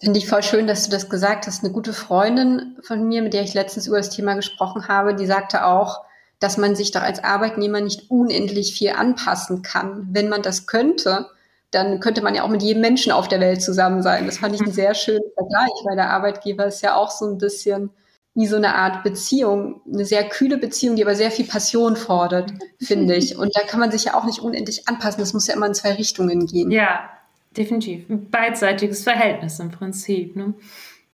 Finde ich voll schön, dass du das gesagt hast. Eine gute Freundin von mir, mit der ich letztens über das Thema gesprochen habe, die sagte auch, dass man sich doch als Arbeitnehmer nicht unendlich viel anpassen kann. Wenn man das könnte, dann könnte man ja auch mit jedem Menschen auf der Welt zusammen sein. Das fand ich einen sehr schönen Vergleich, weil der Arbeitgeber ist ja auch so ein bisschen wie so eine Art Beziehung, eine sehr kühle Beziehung, die aber sehr viel Passion fordert, finde ich. Und da kann man sich ja auch nicht unendlich anpassen. Das muss ja immer in zwei Richtungen gehen. Ja, definitiv. Ein beidseitiges Verhältnis im Prinzip. Ne?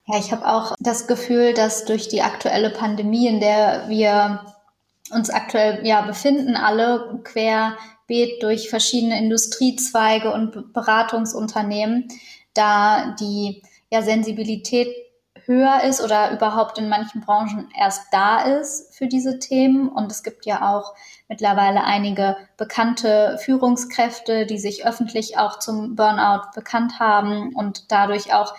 Ja, ich habe auch das Gefühl, dass durch die aktuelle Pandemie, in der wir uns aktuell ja befinden, alle querbeet durch verschiedene Industriezweige und Beratungsunternehmen, da die ja, Sensibilität höher ist oder überhaupt in manchen Branchen erst da ist für diese Themen. Und es gibt ja auch mittlerweile einige bekannte Führungskräfte, die sich öffentlich auch zum Burnout bekannt haben und dadurch auch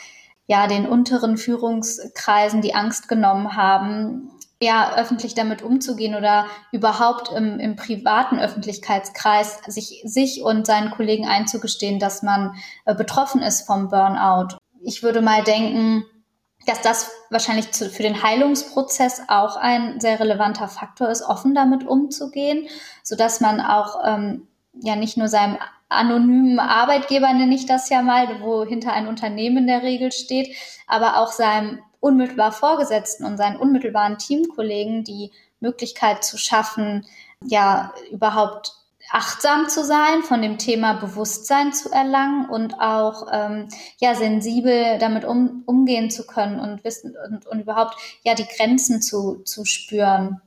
ja den unteren Führungskreisen die Angst genommen haben, ja, öffentlich damit umzugehen oder überhaupt im, im privaten Öffentlichkeitskreis sich, sich und seinen Kollegen einzugestehen, dass man äh, betroffen ist vom Burnout. Ich würde mal denken, dass das wahrscheinlich zu, für den Heilungsprozess auch ein sehr relevanter Faktor ist, offen damit umzugehen, so dass man auch ähm, ja nicht nur seinem anonymen Arbeitgeber nenne ich das ja mal, wo hinter ein Unternehmen in der Regel steht, aber auch seinem unmittelbar Vorgesetzten und seinen unmittelbaren Teamkollegen die Möglichkeit zu schaffen, ja, überhaupt achtsam zu sein, von dem Thema Bewusstsein zu erlangen und auch ähm, ja sensibel damit um, umgehen zu können und wissen und, und überhaupt ja die Grenzen zu, zu spüren.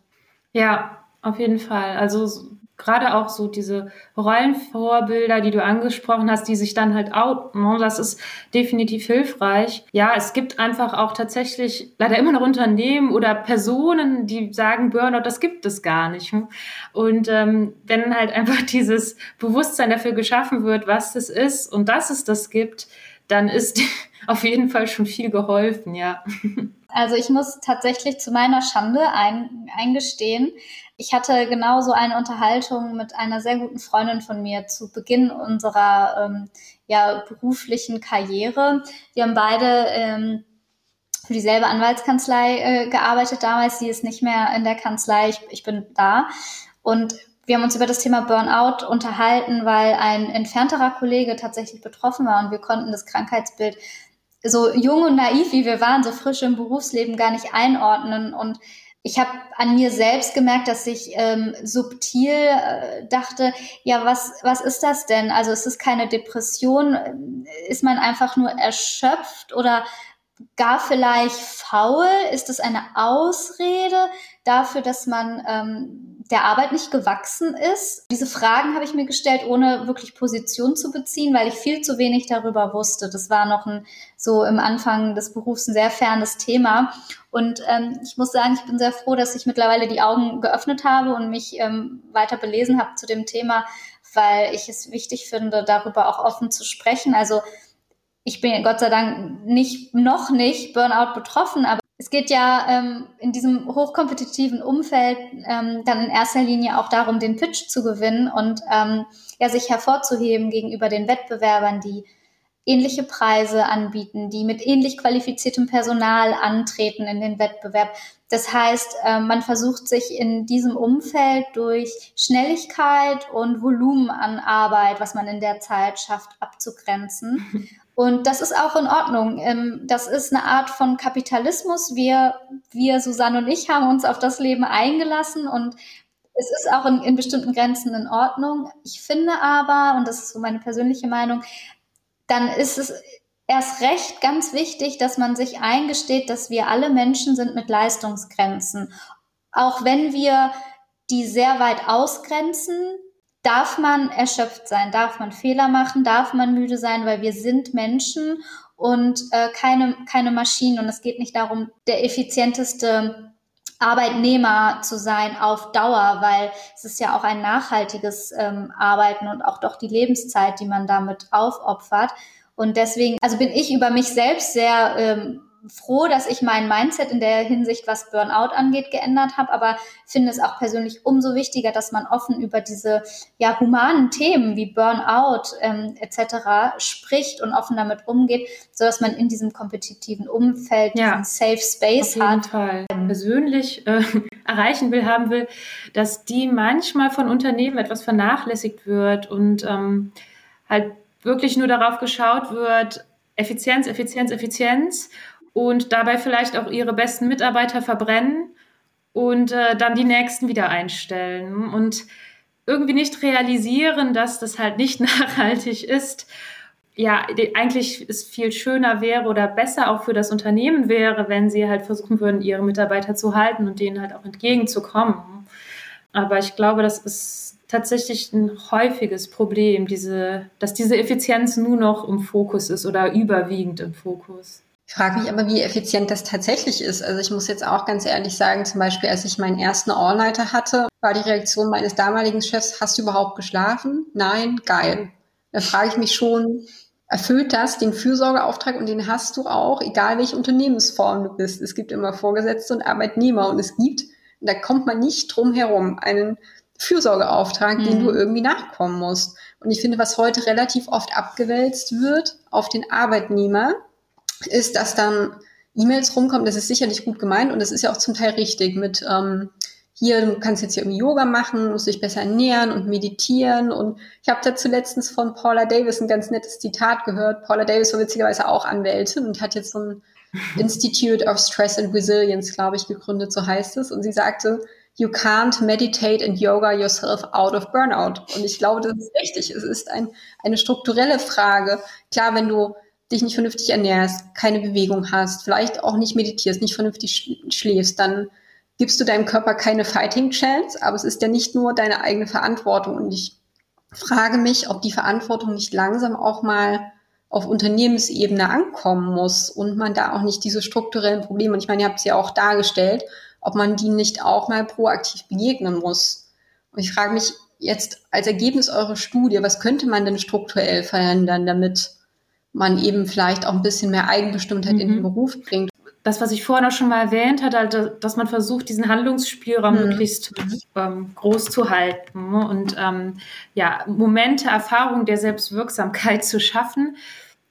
Ja, auf jeden Fall. Also gerade auch so diese Rollenvorbilder, die du angesprochen hast, die sich dann halt outen, ne? das ist definitiv hilfreich. Ja, es gibt einfach auch tatsächlich leider immer noch Unternehmen oder Personen, die sagen, Burnout, das gibt es gar nicht. Und ähm, wenn halt einfach dieses Bewusstsein dafür geschaffen wird, was das ist und dass es das gibt, dann ist auf jeden Fall schon viel geholfen, ja. Also ich muss tatsächlich zu meiner Schande ein, eingestehen, ich hatte genauso eine Unterhaltung mit einer sehr guten Freundin von mir zu Beginn unserer ähm, ja, beruflichen Karriere. Wir haben beide ähm, für dieselbe Anwaltskanzlei äh, gearbeitet damals. Sie ist nicht mehr in der Kanzlei, ich, ich bin da. Und wir haben uns über das Thema Burnout unterhalten, weil ein entfernterer Kollege tatsächlich betroffen war und wir konnten das Krankheitsbild so jung und naiv, wie wir waren, so frisch im Berufsleben gar nicht einordnen und ich habe an mir selbst gemerkt, dass ich ähm, subtil äh, dachte, ja, was, was ist das denn? Also ist es keine Depression? Ist man einfach nur erschöpft oder gar vielleicht faul? Ist es eine Ausrede dafür, dass man ähm, der Arbeit nicht gewachsen ist? Diese Fragen habe ich mir gestellt, ohne wirklich Position zu beziehen, weil ich viel zu wenig darüber wusste. Das war noch ein so im Anfang des Berufs ein sehr fernes Thema. Und ähm, ich muss sagen, ich bin sehr froh, dass ich mittlerweile die Augen geöffnet habe und mich ähm, weiter belesen habe zu dem Thema, weil ich es wichtig finde, darüber auch offen zu sprechen. Also ich bin Gott sei Dank nicht noch nicht Burnout betroffen, aber es geht ja ähm, in diesem hochkompetitiven Umfeld ähm, dann in erster Linie auch darum, den Pitch zu gewinnen und ähm, ja, sich hervorzuheben gegenüber den Wettbewerbern, die ähnliche Preise anbieten, die mit ähnlich qualifiziertem Personal antreten in den Wettbewerb. Das heißt, äh, man versucht sich in diesem Umfeld durch Schnelligkeit und Volumen an Arbeit, was man in der Zeit schafft, abzugrenzen. Und das ist auch in Ordnung. Ähm, das ist eine Art von Kapitalismus. Wir, wir, Susanne und ich, haben uns auf das Leben eingelassen und es ist auch in, in bestimmten Grenzen in Ordnung. Ich finde aber, und das ist so meine persönliche Meinung, dann ist es erst recht ganz wichtig, dass man sich eingesteht, dass wir alle Menschen sind mit Leistungsgrenzen. Auch wenn wir die sehr weit ausgrenzen, darf man erschöpft sein, darf man Fehler machen, darf man müde sein, weil wir sind Menschen und äh, keine, keine Maschinen. Und es geht nicht darum, der effizienteste Arbeitnehmer zu sein auf Dauer, weil es ist ja auch ein nachhaltiges ähm, Arbeiten und auch doch die Lebenszeit, die man damit aufopfert. Und deswegen, also bin ich über mich selbst sehr ähm, froh, dass ich mein Mindset in der Hinsicht, was Burnout angeht, geändert habe, aber finde es auch persönlich umso wichtiger, dass man offen über diese ja humanen Themen wie Burnout ähm, etc. spricht und offen damit umgeht, so dass man in diesem kompetitiven Umfeld ja, diesen Safe Space auf jeden hat. Fall. Persönlich äh, erreichen will, haben will, dass die manchmal von Unternehmen etwas vernachlässigt wird und ähm, halt wirklich nur darauf geschaut wird, Effizienz, Effizienz, Effizienz und dabei vielleicht auch ihre besten Mitarbeiter verbrennen und äh, dann die nächsten wieder einstellen und irgendwie nicht realisieren, dass das halt nicht nachhaltig ist. Ja, eigentlich es viel schöner wäre oder besser auch für das Unternehmen wäre, wenn sie halt versuchen würden, ihre Mitarbeiter zu halten und denen halt auch entgegenzukommen. Aber ich glaube, das ist tatsächlich ein häufiges Problem, diese, dass diese Effizienz nur noch im Fokus ist oder überwiegend im Fokus. Ich frage mich aber, wie effizient das tatsächlich ist. Also ich muss jetzt auch ganz ehrlich sagen, zum Beispiel, als ich meinen ersten All-Nighter hatte, war die Reaktion meines damaligen Chefs, hast du überhaupt geschlafen? Nein, geil. Da frage ich mich schon, erfüllt das den Fürsorgeauftrag und den hast du auch, egal welche Unternehmensform du bist. Es gibt immer Vorgesetzte und Arbeitnehmer und es gibt, da kommt man nicht drum herum, einen Fürsorgeauftrag, mhm. den du irgendwie nachkommen musst. Und ich finde, was heute relativ oft abgewälzt wird auf den Arbeitnehmer, ist, dass dann E-Mails rumkommen, das ist sicherlich gut gemeint und das ist ja auch zum Teil richtig mit ähm, hier, du kannst jetzt hier irgendwie Yoga machen, musst dich besser ernähren und meditieren. Und ich habe dazu letztens von Paula Davis ein ganz nettes Zitat gehört. Paula Davis war witzigerweise auch Anwältin und hat jetzt so ein Institute of Stress and Resilience, glaube ich, gegründet, so heißt es. Und sie sagte, you can't meditate and yoga yourself out of burnout. Und ich glaube, das ist richtig. Es ist ein, eine strukturelle Frage. Klar, wenn du dich nicht vernünftig ernährst, keine Bewegung hast, vielleicht auch nicht meditierst, nicht vernünftig schläfst, dann gibst du deinem Körper keine Fighting Chance, aber es ist ja nicht nur deine eigene Verantwortung. Und ich frage mich, ob die Verantwortung nicht langsam auch mal auf Unternehmensebene ankommen muss und man da auch nicht diese strukturellen Probleme, und ich meine, ihr habt sie ja auch dargestellt, ob man die nicht auch mal proaktiv begegnen muss. Und ich frage mich jetzt als Ergebnis eurer Studie, was könnte man denn strukturell verändern, damit man eben vielleicht auch ein bisschen mehr Eigenbestimmtheit mhm. in den mhm. Beruf bringt. Das, was ich vorhin auch schon mal erwähnt hatte, also, dass man versucht, diesen Handlungsspielraum mhm. möglichst ähm, groß zu halten ne? und ähm, ja, Momente, Erfahrungen der Selbstwirksamkeit zu schaffen,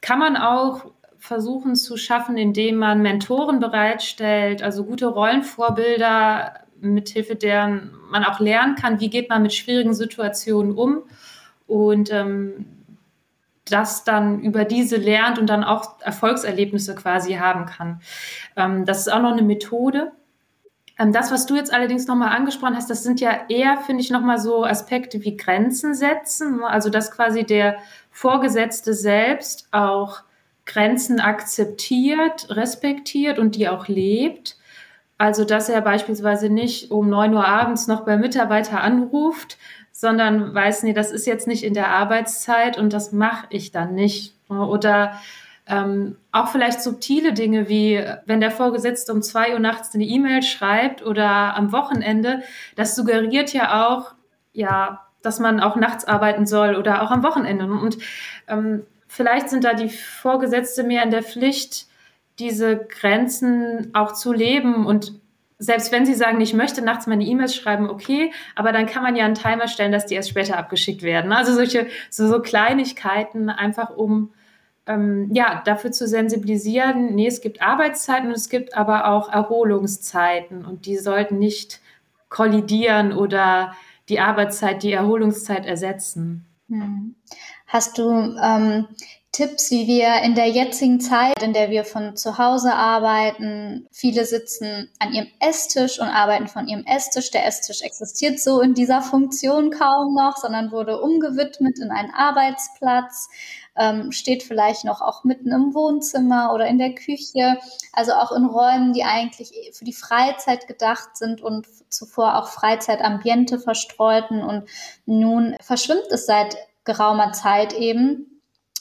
kann man auch versuchen zu schaffen, indem man Mentoren bereitstellt, also gute Rollenvorbilder, mithilfe deren man auch lernen kann, wie geht man mit schwierigen Situationen um und ähm, das dann über diese lernt und dann auch Erfolgserlebnisse quasi haben kann. Ähm, das ist auch noch eine Methode. Ähm, das, was du jetzt allerdings nochmal angesprochen hast, das sind ja eher, finde ich, nochmal so Aspekte wie Grenzen setzen. Also, dass quasi der Vorgesetzte selbst auch Grenzen akzeptiert, respektiert und die auch lebt. Also, dass er beispielsweise nicht um neun Uhr abends noch beim Mitarbeiter anruft, sondern weiß, nee, das ist jetzt nicht in der Arbeitszeit und das mache ich dann nicht. Oder ähm, auch vielleicht subtile Dinge wie, wenn der Vorgesetzte um zwei Uhr nachts eine E-Mail schreibt oder am Wochenende, das suggeriert ja auch, ja, dass man auch nachts arbeiten soll oder auch am Wochenende. Und ähm, vielleicht sind da die Vorgesetzte mehr in der Pflicht, diese Grenzen auch zu leben und selbst wenn Sie sagen, ich möchte nachts meine E-Mails schreiben, okay, aber dann kann man ja einen Timer stellen, dass die erst später abgeschickt werden. Also solche so, so Kleinigkeiten, einfach um ähm, ja dafür zu sensibilisieren. Nee, es gibt Arbeitszeiten und es gibt aber auch Erholungszeiten und die sollten nicht kollidieren oder die Arbeitszeit, die Erholungszeit ersetzen. Hm. Hast du ähm, Tipps, wie wir in der jetzigen Zeit, in der wir von zu Hause arbeiten, viele sitzen an ihrem Esstisch und arbeiten von ihrem Esstisch. Der Esstisch existiert so in dieser Funktion kaum noch, sondern wurde umgewidmet in einen Arbeitsplatz, ähm, steht vielleicht noch auch mitten im Wohnzimmer oder in der Küche, also auch in Räumen, die eigentlich für die Freizeit gedacht sind und zuvor auch Freizeitambiente verstreuten. Und nun verschwimmt es seit geraumer Zeit eben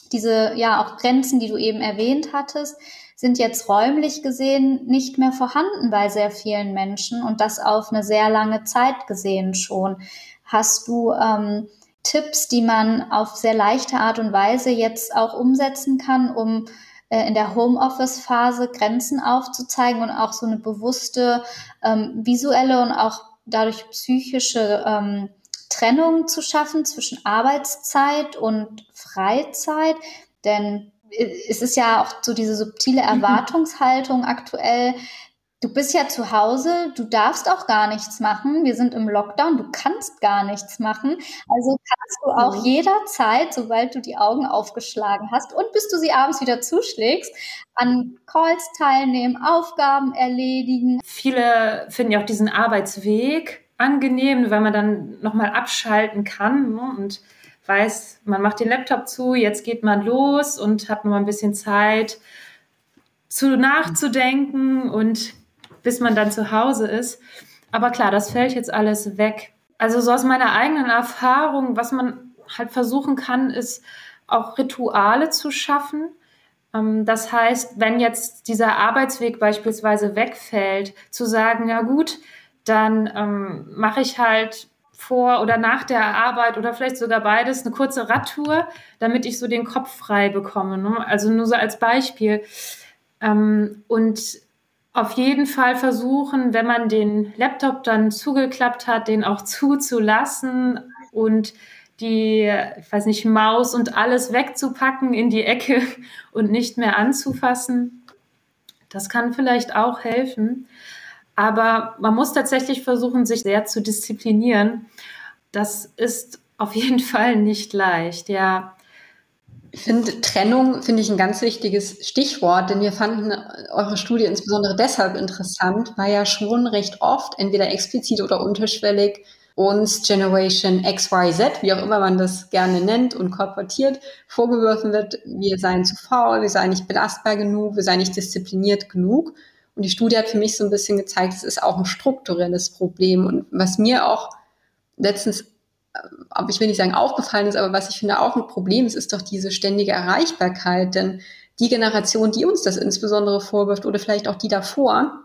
diese ja auch Grenzen, die du eben erwähnt hattest, sind jetzt räumlich gesehen nicht mehr vorhanden bei sehr vielen Menschen und das auf eine sehr lange Zeit gesehen schon. Hast du ähm, Tipps, die man auf sehr leichte Art und Weise jetzt auch umsetzen kann, um äh, in der Homeoffice-Phase Grenzen aufzuzeigen und auch so eine bewusste ähm, visuelle und auch dadurch psychische ähm, Trennung zu schaffen zwischen Arbeitszeit und Freizeit, denn es ist ja auch so diese subtile mhm. Erwartungshaltung aktuell. Du bist ja zu Hause, du darfst auch gar nichts machen. Wir sind im Lockdown, du kannst gar nichts machen. Also kannst du auch mhm. jederzeit, sobald du die Augen aufgeschlagen hast und bis du sie abends wieder zuschlägst, an Calls teilnehmen, Aufgaben erledigen. Viele finden ja auch diesen Arbeitsweg angenehm, weil man dann nochmal abschalten kann ne? und weiß, man macht den Laptop zu, jetzt geht man los und hat nochmal ein bisschen Zeit zu nachzudenken und bis man dann zu Hause ist. Aber klar, das fällt jetzt alles weg. Also so aus meiner eigenen Erfahrung, was man halt versuchen kann, ist auch Rituale zu schaffen, Ähm, das heißt, wenn jetzt dieser Arbeitsweg beispielsweise wegfällt, zu sagen, ja gut, dann ähm, mache ich halt vor oder nach der Arbeit oder vielleicht sogar beides eine kurze Radtour, damit ich so den Kopf frei bekomme. Ne? Also nur so als Beispiel. Ähm, und auf jeden Fall versuchen, wenn man den Laptop dann zugeklappt hat, den auch zuzulassen und die, ich weiß nicht, Maus und alles wegzupacken in die Ecke und nicht mehr anzufassen. Das kann vielleicht auch helfen. Aber man muss tatsächlich versuchen, sich sehr zu disziplinieren. Das ist auf jeden Fall nicht leicht, ja. Ich finde, Trennung finde ich ein ganz wichtiges Stichwort, denn wir fanden eure Studie insbesondere deshalb interessant, weil ja schon recht oft, entweder explizit oder unterschwellig, uns Generation XYZ, wie auch immer man das gerne nennt und korportiert, vorgeworfen wird, wir seien zu faul, wir seien nicht belastbar genug, wir seien nicht diszipliniert genug. Und die Studie hat für mich so ein bisschen gezeigt, es ist auch ein strukturelles Problem. Und was mir auch letztens, aber äh, ich will nicht sagen aufgefallen ist, aber was ich finde auch ein Problem ist, ist doch diese ständige Erreichbarkeit. Denn die Generation, die uns das insbesondere vorwirft oder vielleicht auch die davor,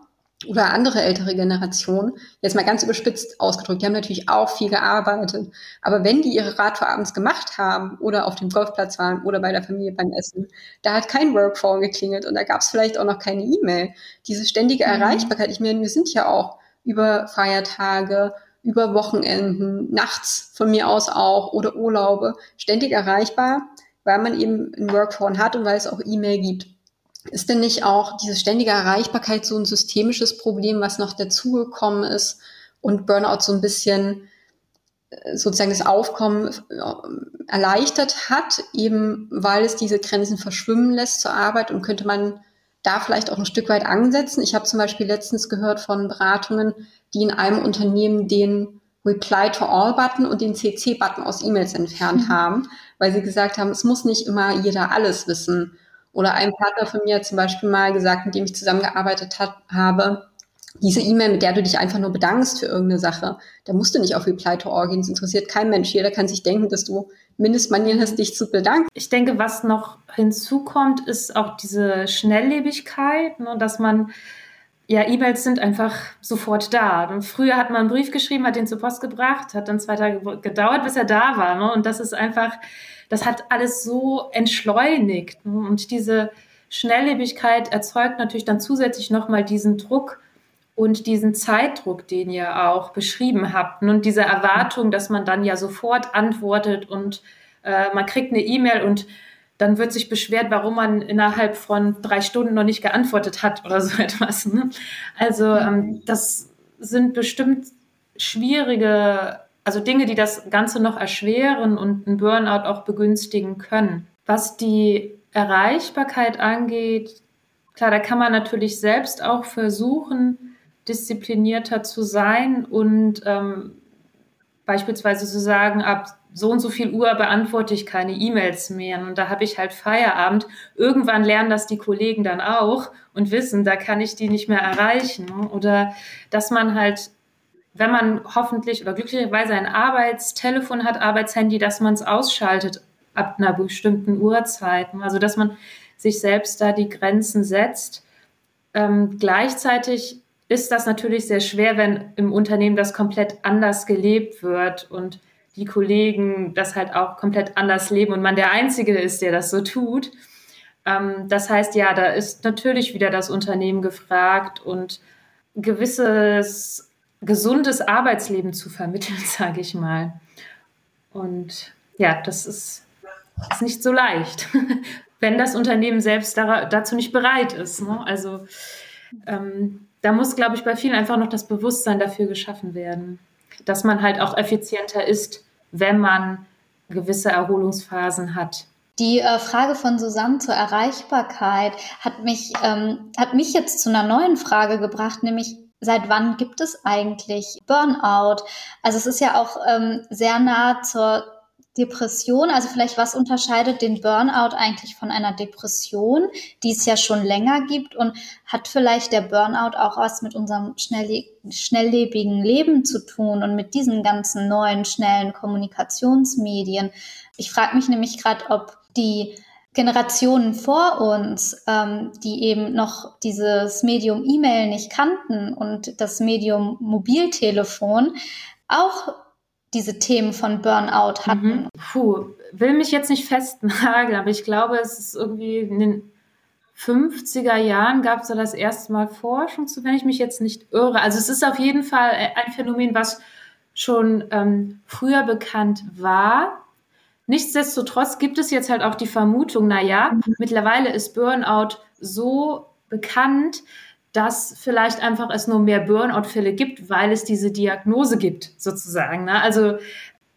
oder andere ältere Generationen, jetzt mal ganz überspitzt ausgedrückt, die haben natürlich auch viel gearbeitet. Aber wenn die ihre Radtour abends gemacht haben oder auf dem Golfplatz waren oder bei der Familie beim Essen, da hat kein Workphone geklingelt und da gab es vielleicht auch noch keine E-Mail. Diese ständige mhm. Erreichbarkeit, ich meine, wir sind ja auch über Feiertage, über Wochenenden, nachts von mir aus auch oder Urlaube ständig erreichbar, weil man eben ein Workphone hat und weil es auch E-Mail gibt. Ist denn nicht auch diese ständige Erreichbarkeit so ein systemisches Problem, was noch dazugekommen ist und Burnout so ein bisschen äh, sozusagen das Aufkommen äh, erleichtert hat, eben weil es diese Grenzen verschwimmen lässt zur Arbeit und könnte man da vielleicht auch ein Stück weit ansetzen. Ich habe zum Beispiel letztens gehört von Beratungen, die in einem Unternehmen den Reply to All Button und den CC Button aus E-Mails entfernt mhm. haben, weil sie gesagt haben, es muss nicht immer jeder alles wissen. Oder ein Partner von mir hat zum Beispiel mal gesagt, mit dem ich zusammengearbeitet hat, habe, diese E-Mail, mit der du dich einfach nur bedankst für irgendeine Sache, da musst du nicht auf Reply to All gehen. Das interessiert kein Mensch. Jeder kann sich denken, dass du Mindestmanieren hast, dich zu bedanken. Ich denke, was noch hinzukommt, ist auch diese Schnelllebigkeit, ne, dass man ja, E-Mails sind einfach sofort da. Früher hat man einen Brief geschrieben, hat den zur Post gebracht, hat dann zwei Tage gedauert, bis er da war. Ne? Und das ist einfach, das hat alles so entschleunigt. Ne? Und diese Schnelllebigkeit erzeugt natürlich dann zusätzlich nochmal diesen Druck und diesen Zeitdruck, den ihr auch beschrieben habt. Ne? Und diese Erwartung, dass man dann ja sofort antwortet und äh, man kriegt eine E-Mail und dann wird sich beschwert, warum man innerhalb von drei Stunden noch nicht geantwortet hat oder so etwas. Ne? Also ähm, das sind bestimmt schwierige also Dinge, die das Ganze noch erschweren und einen Burnout auch begünstigen können. Was die Erreichbarkeit angeht, klar, da kann man natürlich selbst auch versuchen, disziplinierter zu sein und ähm, beispielsweise zu sagen, ab so und so viel Uhr beantworte ich keine E-Mails mehr und da habe ich halt Feierabend. Irgendwann lernen das die Kollegen dann auch und wissen, da kann ich die nicht mehr erreichen. Oder dass man halt wenn man hoffentlich oder glücklicherweise ein Arbeitstelefon hat, Arbeitshandy, dass man es ausschaltet ab einer bestimmten Uhrzeit. Also dass man sich selbst da die Grenzen setzt. Ähm, gleichzeitig ist das natürlich sehr schwer, wenn im Unternehmen das komplett anders gelebt wird und die Kollegen das halt auch komplett anders leben und man der Einzige ist, der das so tut. Ähm, das heißt, ja, da ist natürlich wieder das Unternehmen gefragt und gewisses gesundes Arbeitsleben zu vermitteln, sage ich mal. Und ja, das ist, ist nicht so leicht, wenn das Unternehmen selbst da, dazu nicht bereit ist. Ne? Also ähm, da muss, glaube ich, bei vielen einfach noch das Bewusstsein dafür geschaffen werden, dass man halt auch effizienter ist, wenn man gewisse Erholungsphasen hat. Die äh, Frage von Susanne zur Erreichbarkeit hat mich, ähm, hat mich jetzt zu einer neuen Frage gebracht, nämlich seit wann gibt es eigentlich Burnout? Also es ist ja auch ähm, sehr nah zur Depression. Also vielleicht was unterscheidet den Burnout eigentlich von einer Depression, die es ja schon länger gibt und hat vielleicht der Burnout auch was mit unserem schnelle schnelllebigen Leben zu tun und mit diesen ganzen neuen, schnellen Kommunikationsmedien? Ich frage mich nämlich gerade, ob die Generationen vor uns, ähm, die eben noch dieses Medium E-Mail nicht kannten und das Medium Mobiltelefon, auch diese Themen von Burnout hatten. Mhm. Puh, will mich jetzt nicht festnageln, aber ich glaube, es ist irgendwie in den 50er Jahren gab es da das erste Mal Forschung zu, wenn ich mich jetzt nicht irre. Also es ist auf jeden Fall ein Phänomen, was schon ähm, früher bekannt war. Nichtsdestotrotz gibt es jetzt halt auch die Vermutung, na ja, mhm. mittlerweile ist Burnout so bekannt, dass vielleicht einfach es nur mehr Burnout-Fälle gibt, weil es diese Diagnose gibt, sozusagen. Ne? Also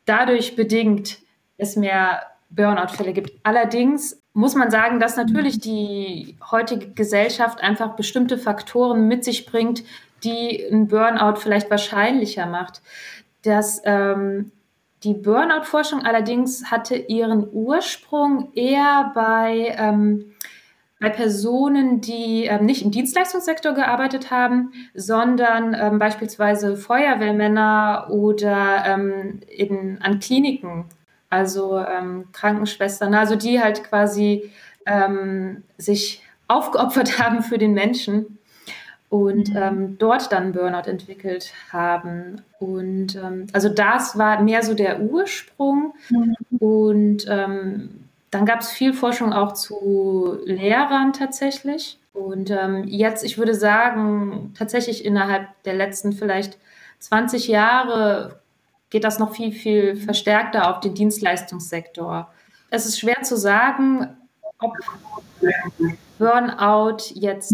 dadurch bedingt es mehr Burnout-Fälle gibt. Allerdings muss man sagen, dass natürlich die heutige Gesellschaft einfach bestimmte Faktoren mit sich bringt, die ein Burnout vielleicht wahrscheinlicher macht. Das ähm, die Burnout-Forschung allerdings hatte ihren Ursprung eher bei, ähm, bei Personen, die ähm, nicht im Dienstleistungssektor gearbeitet haben, sondern ähm, beispielsweise Feuerwehrmänner oder ähm, in, an Kliniken, also ähm, Krankenschwestern, also die halt quasi ähm, sich aufgeopfert haben für den Menschen und mhm. ähm, dort dann Burnout entwickelt haben. Und also das war mehr so der Ursprung. Mhm. Und dann gab es viel Forschung auch zu Lehrern tatsächlich. Und ähm, jetzt, ich würde sagen, tatsächlich innerhalb der letzten vielleicht 20 Jahre geht das noch viel, viel verstärkter auf den Dienstleistungssektor. Es ist schwer zu sagen, ob Burnout jetzt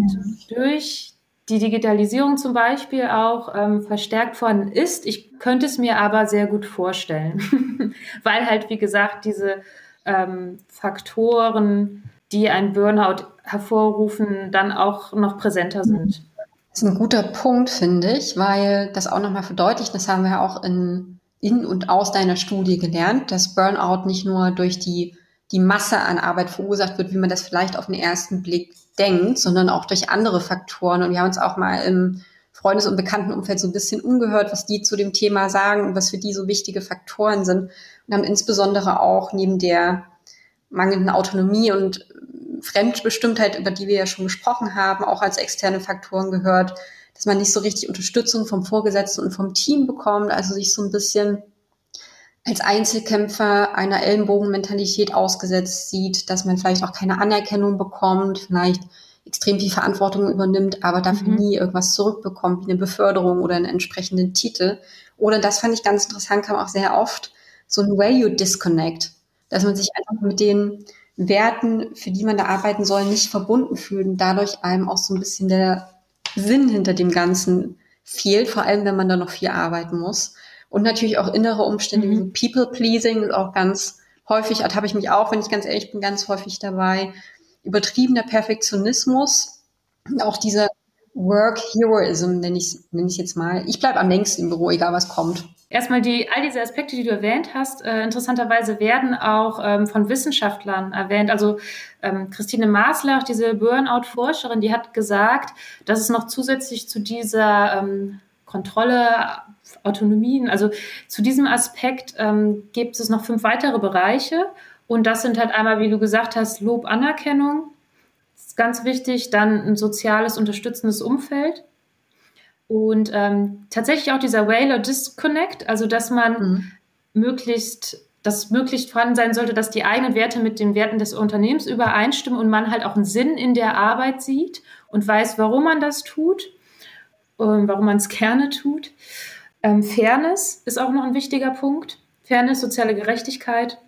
durch die Digitalisierung zum Beispiel auch ähm, verstärkt vorhanden ist. Ich könnte es mir aber sehr gut vorstellen, weil halt, wie gesagt, diese ähm, Faktoren, die ein Burnout hervorrufen, dann auch noch präsenter sind. Das ist ein guter Punkt, finde ich, weil das auch nochmal verdeutlicht, das haben wir auch in, in und aus deiner Studie gelernt, dass Burnout nicht nur durch die, die Masse an Arbeit verursacht wird, wie man das vielleicht auf den ersten Blick denkt, sondern auch durch andere Faktoren. Und wir haben uns auch mal im Freundes- und Bekanntenumfeld so ein bisschen umgehört, was die zu dem Thema sagen und was für die so wichtige Faktoren sind. Und haben insbesondere auch neben der mangelnden Autonomie und Fremdbestimmtheit, über die wir ja schon gesprochen haben, auch als externe Faktoren gehört, dass man nicht so richtig Unterstützung vom Vorgesetzten und vom Team bekommt, also sich so ein bisschen als Einzelkämpfer einer Ellenbogenmentalität ausgesetzt sieht, dass man vielleicht auch keine Anerkennung bekommt, vielleicht extrem viel Verantwortung übernimmt, aber dafür mhm. nie irgendwas zurückbekommt, wie eine Beförderung oder einen entsprechenden Titel. Oder das fand ich ganz interessant, kam auch sehr oft, so ein Value Disconnect, dass man sich einfach mit den Werten, für die man da arbeiten soll, nicht verbunden fühlt und dadurch einem auch so ein bisschen der Sinn hinter dem Ganzen fehlt, vor allem wenn man da noch viel arbeiten muss. Und natürlich auch innere Umstände mhm. wie People-Pleasing und auch ganz häufig, da habe ich mich auch, wenn ich ganz ehrlich bin, ganz häufig dabei, übertriebener Perfektionismus, auch dieser Work Heroism, nenne ich es jetzt mal. Ich bleibe am längsten im Büro, egal was kommt. Erstmal die, all diese Aspekte, die du erwähnt hast, äh, interessanterweise werden auch ähm, von Wissenschaftlern erwähnt. Also ähm, Christine Maslach, diese Burnout-Forscherin, die hat gesagt, dass es noch zusätzlich zu dieser ähm, Kontrolle Autonomien. Also zu diesem Aspekt ähm, gibt es noch fünf weitere Bereiche. Und das sind halt einmal, wie du gesagt hast, Lob, Anerkennung. Ist ganz wichtig. Dann ein soziales, unterstützendes Umfeld. Und ähm, tatsächlich auch dieser Whaler Disconnect, also dass man mhm. möglichst, dass möglichst vorhanden sein sollte, dass die eigenen Werte mit den Werten des Unternehmens übereinstimmen und man halt auch einen Sinn in der Arbeit sieht und weiß, warum man das tut, und warum man es gerne tut. Ähm, Fairness ist auch noch ein wichtiger Punkt. Fairness, soziale Gerechtigkeit.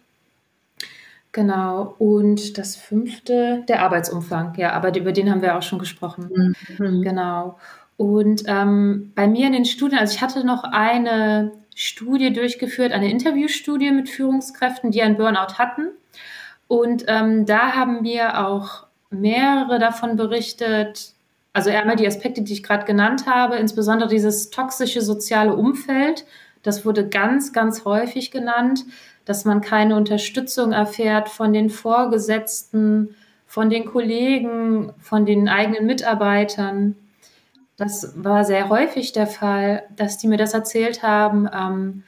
Genau. Und das fünfte, der Arbeitsumfang. Ja, aber über den haben wir auch schon gesprochen. Mhm. Genau. Und ähm, bei mir in den Studien, also ich hatte noch eine Studie durchgeführt, eine Interviewstudie mit Führungskräften, die ein Burnout hatten. Und ähm, da haben mir auch mehrere davon berichtet, also einmal die Aspekte, die ich gerade genannt habe, insbesondere dieses toxische soziale Umfeld. Das wurde ganz, ganz häufig genannt, dass man keine Unterstützung erfährt von den Vorgesetzten, von den Kollegen, von den eigenen Mitarbeitern. Das war sehr häufig der Fall, dass die mir das erzählt haben. Ähm,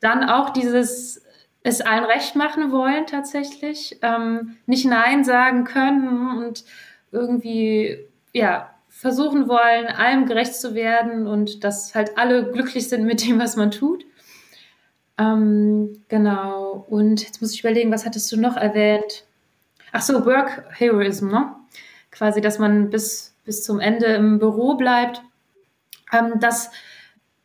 dann auch dieses es allen recht machen wollen tatsächlich, ähm, nicht Nein sagen können und irgendwie ja versuchen wollen, allem gerecht zu werden und dass halt alle glücklich sind mit dem, was man tut. Ähm, genau. Und jetzt muss ich überlegen, was hattest du noch erwähnt? Ach so, Work Heroism, ne? Quasi, dass man bis, bis zum Ende im Büro bleibt. Ähm, das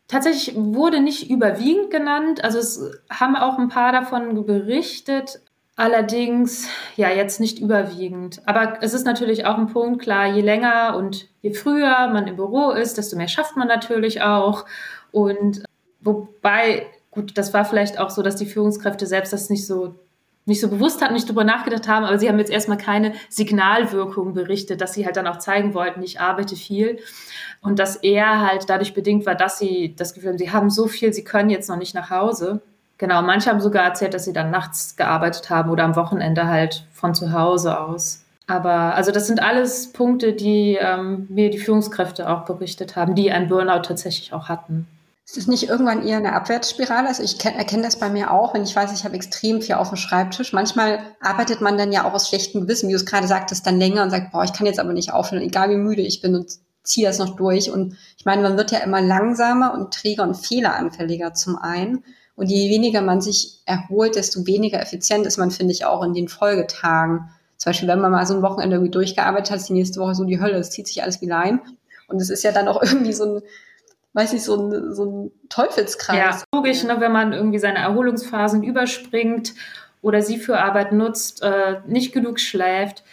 tatsächlich wurde nicht überwiegend genannt. Also es haben auch ein paar davon berichtet. Allerdings, ja, jetzt nicht überwiegend. Aber es ist natürlich auch ein Punkt, klar, je länger und je früher man im Büro ist, desto mehr schafft man natürlich auch. Und wobei, gut, das war vielleicht auch so, dass die Führungskräfte selbst das nicht so nicht so bewusst hatten, nicht drüber nachgedacht haben, aber sie haben jetzt erstmal keine Signalwirkung berichtet, dass sie halt dann auch zeigen wollten, ich arbeite viel. Und dass er halt dadurch bedingt war, dass sie das Gefühl haben, sie haben so viel, sie können jetzt noch nicht nach Hause. Genau, manche haben sogar erzählt, dass sie dann nachts gearbeitet haben oder am Wochenende halt von zu Hause aus. Aber also das sind alles Punkte, die ähm, mir die Führungskräfte auch berichtet haben, die einen Burnout tatsächlich auch hatten. Ist es nicht irgendwann eher eine Abwärtsspirale? Also ich erkenne das bei mir auch, wenn ich weiß, ich habe extrem viel auf dem Schreibtisch. Manchmal arbeitet man dann ja auch aus schlechtem Gewissen, wie du es gerade sagtest, dann länger und sagt, boah, ich kann jetzt aber nicht aufhören, egal wie müde ich bin und ziehe das noch durch. Und ich meine, man wird ja immer langsamer und träger und fehleranfälliger zum einen. Und je weniger man sich erholt, desto weniger effizient ist man, finde ich, auch in den Folgetagen. Zum Beispiel, wenn man mal so ein Wochenende irgendwie durchgearbeitet hat, ist die nächste Woche so die Hölle, es zieht sich alles wie Leim. Und es ist ja dann auch irgendwie so ein, weiß ich, so ein, so ein Teufelskreis. Ja, logisch, ne, wenn man irgendwie seine Erholungsphasen überspringt oder sie für Arbeit nutzt, äh, nicht genug schläft,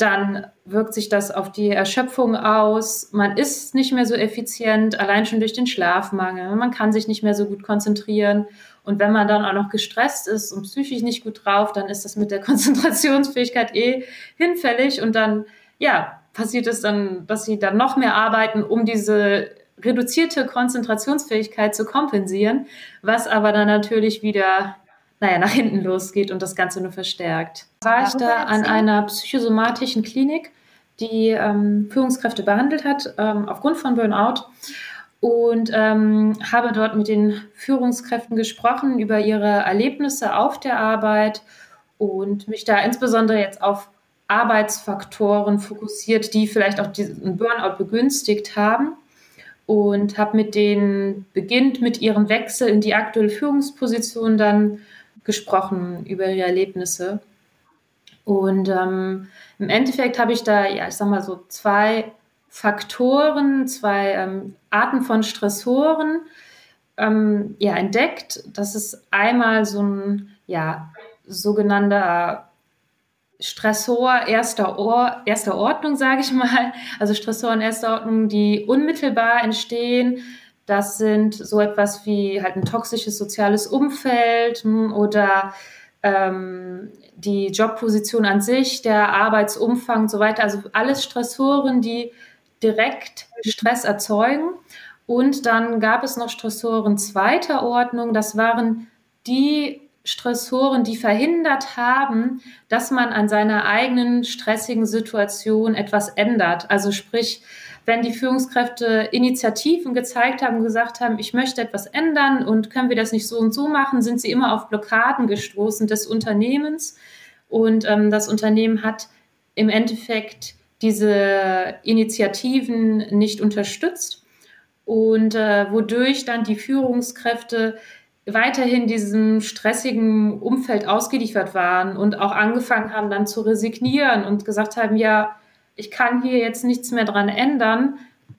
dann wirkt sich das auf die Erschöpfung aus. Man ist nicht mehr so effizient, allein schon durch den Schlafmangel. Man kann sich nicht mehr so gut konzentrieren. Und wenn man dann auch noch gestresst ist und psychisch nicht gut drauf, dann ist das mit der Konzentrationsfähigkeit eh hinfällig. Und dann, ja, passiert es dann, dass sie dann noch mehr arbeiten, um diese reduzierte Konzentrationsfähigkeit zu kompensieren, was aber dann natürlich wieder, naja, nach hinten losgeht und das Ganze nur verstärkt. War ich da an einer psychosomatischen Klinik, die ähm, Führungskräfte behandelt hat, ähm, aufgrund von Burnout und ähm, habe dort mit den Führungskräften gesprochen über ihre Erlebnisse auf der Arbeit und mich da insbesondere jetzt auf Arbeitsfaktoren fokussiert, die vielleicht auch diesen Burnout begünstigt haben und habe mit denen beginnt mit ihrem Wechsel in die aktuelle Führungsposition dann gesprochen über ihre Erlebnisse. Und ähm, im Endeffekt habe ich da, ja, ich sag mal so zwei Faktoren, zwei ähm, Arten von Stressoren ähm, ja, entdeckt. Das ist einmal so ein ja, sogenannter Stressor erster, Or erster Ordnung, sage ich mal. Also Stressoren erster Ordnung, die unmittelbar entstehen. Das sind so etwas wie halt ein toxisches soziales Umfeld hm, oder ähm, die Jobposition an sich, der Arbeitsumfang und so weiter. Also alles Stressoren, die direkt Stress erzeugen. Und dann gab es noch Stressoren zweiter Ordnung. Das waren die Stressoren, die verhindert haben, dass man an seiner eigenen stressigen Situation etwas ändert. Also sprich, wenn die Führungskräfte Initiativen gezeigt haben, gesagt haben, ich möchte etwas ändern und können wir das nicht so und so machen, sind sie immer auf Blockaden gestoßen des Unternehmens. Und ähm, das Unternehmen hat im Endeffekt diese Initiativen nicht unterstützt und äh, wodurch dann die Führungskräfte weiterhin diesem stressigen Umfeld ausgeliefert waren und auch angefangen haben dann zu resignieren und gesagt haben, ja, ich kann hier jetzt nichts mehr dran ändern.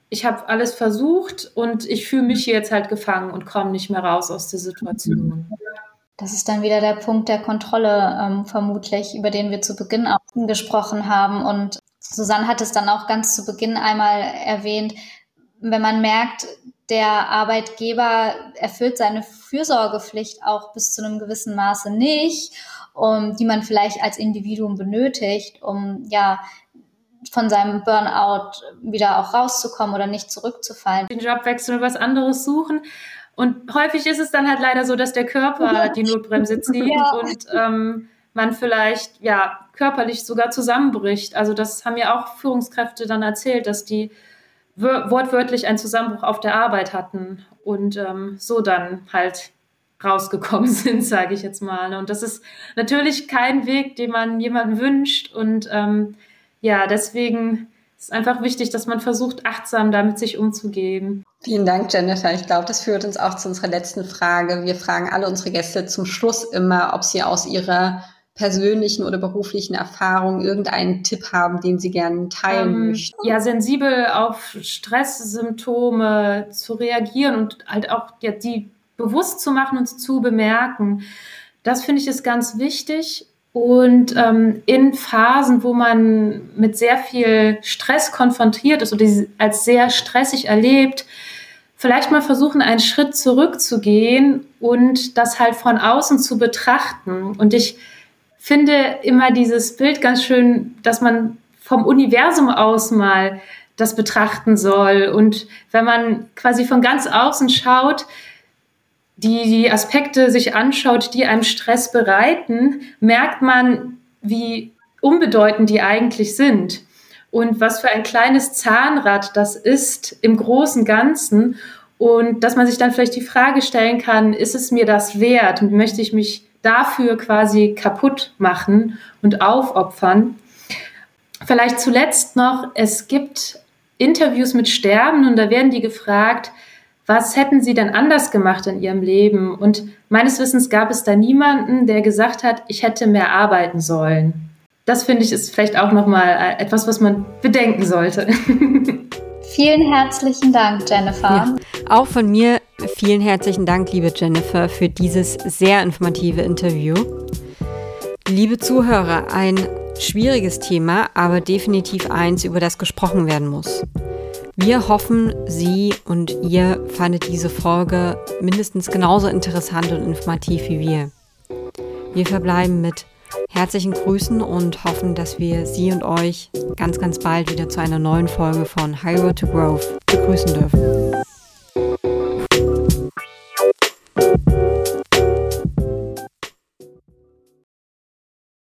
Ich habe alles versucht und ich fühle mich hier jetzt halt gefangen und komme nicht mehr raus aus der Situation. Das ist dann wieder der Punkt der Kontrolle, ähm, vermutlich, über den wir zu Beginn auch gesprochen haben. Und Susanne hat es dann auch ganz zu Beginn einmal erwähnt, wenn man merkt, der Arbeitgeber erfüllt seine Fürsorgepflicht auch bis zu einem gewissen Maße nicht, um, die man vielleicht als Individuum benötigt, um ja von seinem Burnout wieder auch rauszukommen oder nicht zurückzufallen. Den Job wechseln und was anderes suchen. Und häufig ist es dann halt leider so, dass der Körper ja. die Notbremse zieht ja. und ähm, man vielleicht ja körperlich sogar zusammenbricht. Also das haben ja auch Führungskräfte dann erzählt, dass die wortwörtlich einen Zusammenbruch auf der Arbeit hatten und ähm, so dann halt rausgekommen sind, sage ich jetzt mal. Und das ist natürlich kein Weg, den man jemandem wünscht. Und ähm, ja, deswegen ist einfach wichtig, dass man versucht, achtsam damit sich umzugehen. Vielen Dank, Jennifer. Ich glaube, das führt uns auch zu unserer letzten Frage. Wir fragen alle unsere Gäste zum Schluss immer, ob sie aus ihrer persönlichen oder beruflichen Erfahrung irgendeinen Tipp haben, den Sie gerne teilen ähm, möchten? Ja, sensibel auf Stresssymptome zu reagieren und halt auch ja, die bewusst zu machen und zu bemerken. Das finde ich ist ganz wichtig. Und ähm, in Phasen, wo man mit sehr viel Stress konfrontiert ist oder als sehr stressig erlebt, vielleicht mal versuchen, einen Schritt zurückzugehen und das halt von außen zu betrachten. Und ich finde immer dieses Bild ganz schön, dass man vom Universum aus mal das betrachten soll. Und wenn man quasi von ganz außen schaut, die, die Aspekte sich anschaut, die einem Stress bereiten, merkt man, wie unbedeutend die eigentlich sind. Und was für ein kleines Zahnrad das ist im großen Ganzen. Und dass man sich dann vielleicht die Frage stellen kann, ist es mir das wert? Und möchte ich mich dafür quasi kaputt machen und aufopfern? Vielleicht zuletzt noch, es gibt Interviews mit Sterben und da werden die gefragt, was hätten Sie denn anders gemacht in Ihrem Leben? Und meines Wissens gab es da niemanden, der gesagt hat, ich hätte mehr arbeiten sollen. Das finde ich ist vielleicht auch nochmal äh, etwas, was man bedenken sollte. Vielen herzlichen Dank, Jennifer. Ja, auch von mir vielen herzlichen Dank, liebe Jennifer, für dieses sehr informative Interview. Liebe Zuhörer, ein schwieriges Thema, aber definitiv eins, über das gesprochen werden muss. Wir hoffen, Sie und ihr fandet diese Folge mindestens genauso interessant und informativ wie wir. Wir verbleiben mit herzlichen Grüßen und hoffen, dass wir Sie und euch ganz, ganz bald wieder zu einer neuen Folge von High Road to Growth begrüßen dürfen.